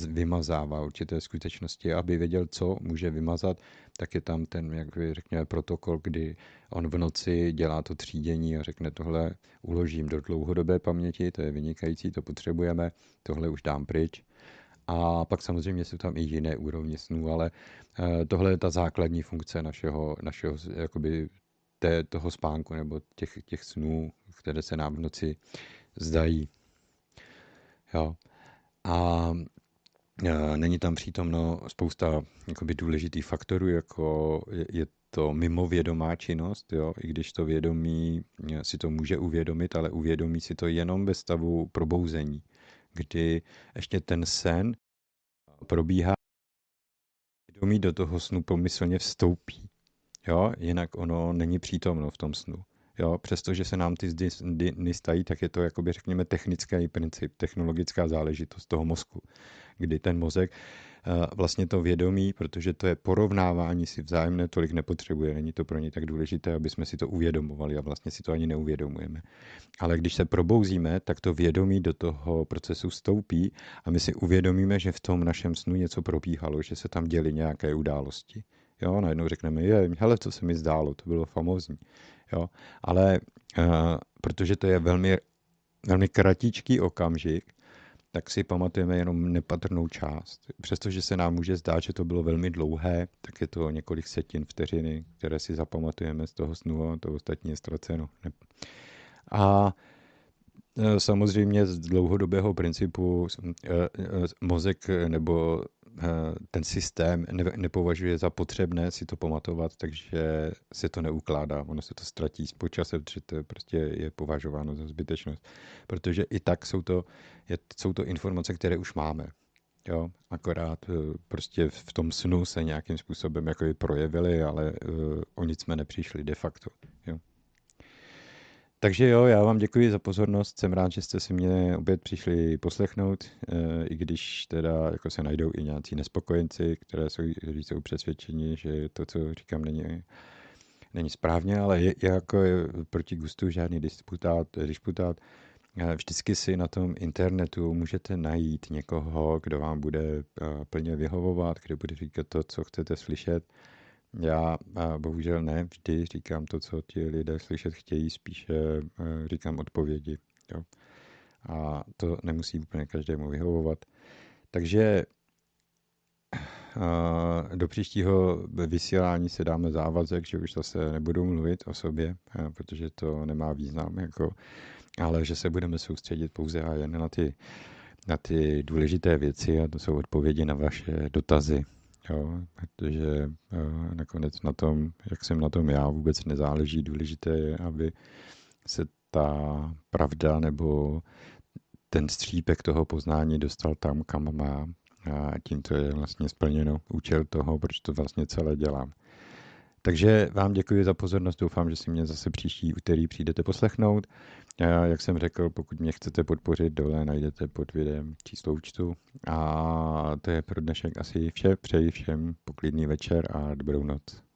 A: vymazává určité skutečnosti, aby věděl, co může vymazat, tak je tam ten, jak řekněme, protokol, kdy on v noci dělá to třídění a řekne tohle uložím do dlouhodobé paměti, to je vynikající, to potřebujeme, tohle už dám pryč a pak samozřejmě jsou tam i jiné úrovně snů, ale eh, tohle je ta základní funkce našeho, našeho jakoby té, toho spánku nebo těch, těch snů, které se nám v noci zdají. Jo. A eh, není tam přítomno spousta jakoby, důležitých faktorů, jako je, je to mimovědomá činnost, jo? i když to vědomí eh, si to může uvědomit, ale uvědomí si to jenom ve stavu probouzení kdy ještě ten sen probíhá, vědomí do toho snu pomyslně vstoupí. Jo? Jinak ono není přítomno v tom snu. Jo? Přestože se nám ty dny stají, tak je to, jakoby řekněme, technický princip, technologická záležitost toho mozku, kdy ten mozek vlastně to vědomí, protože to je porovnávání si vzájemné, tolik nepotřebuje. Není to pro ně tak důležité, aby jsme si to uvědomovali a vlastně si to ani neuvědomujeme. Ale když se probouzíme, tak to vědomí do toho procesu vstoupí a my si uvědomíme, že v tom našem snu něco probíhalo, že se tam děly nějaké události. Jo, najednou řekneme, je, hele, co se mi zdálo, to bylo famózní. Jo, ale uh, protože to je velmi, velmi kratičký okamžik, tak si pamatujeme jenom nepatrnou část. Přestože se nám může zdát, že to bylo velmi dlouhé, tak je to několik setin vteřiny, které si zapamatujeme z toho snu a to ostatní je ztraceno. A e, samozřejmě z dlouhodobého principu e, e, mozek nebo ten systém nepovažuje za potřebné si to pamatovat, takže se to neukládá. Ono se to ztratí s počasem, protože to prostě je považováno za zbytečnost. Protože i tak jsou to, je, jsou to informace, které už máme. Jo, akorát eh, prostě v tom snu se nějakým způsobem jako projevily, ale uh, o nic jsme nepřišli de facto. Jo. Takže jo, já vám děkuji za pozornost, jsem rád, že jste si mě opět přišli poslechnout, uh, i když teda jako se najdou i nějací nespokojenci, které jsou, kteří jsou přesvědčeni, že to, co říkám, není, není správně, ale je, jako je proti gustu žádný disputát, disputát Vždycky si na tom internetu můžete najít někoho, kdo vám bude eh, plně vyhovovat, kdo bude říkat to, co chcete slyšet. Já bohužel ne vždy říkám to, co ti lidé slyšet chtějí, spíše eh, říkám odpovědi. Jo. A to nemusí úplně každému vyhovovat. Takže do příštího vysílání se dáme závazek, že už zase nebudu mluvit o sobě, protože to nemá význam. Jako ale že se budeme soustředit pouze a jen na ty, na ty důležité věci a to jsou odpovědi na vaše dotazy. Jo, protože uh, nakonec na tom, jak jsem na tom já, vůbec nezáleží. Důležité je, aby se ta pravda nebo ten střípek toho poznání dostal tam, kam má. A tím to je vlastně splněno účel toho, proč to vlastně celé dělám. Takže vám děkuji za pozornost, doufám, že si mě zase příští úterý přijdete poslechnout. Já, jak jsem řekl, pokud mě chcete podpořit, dole najdete pod videem číslo účtu. A to je pro dnešek asi vše. Přeji všem poklidný večer a dobrou noc.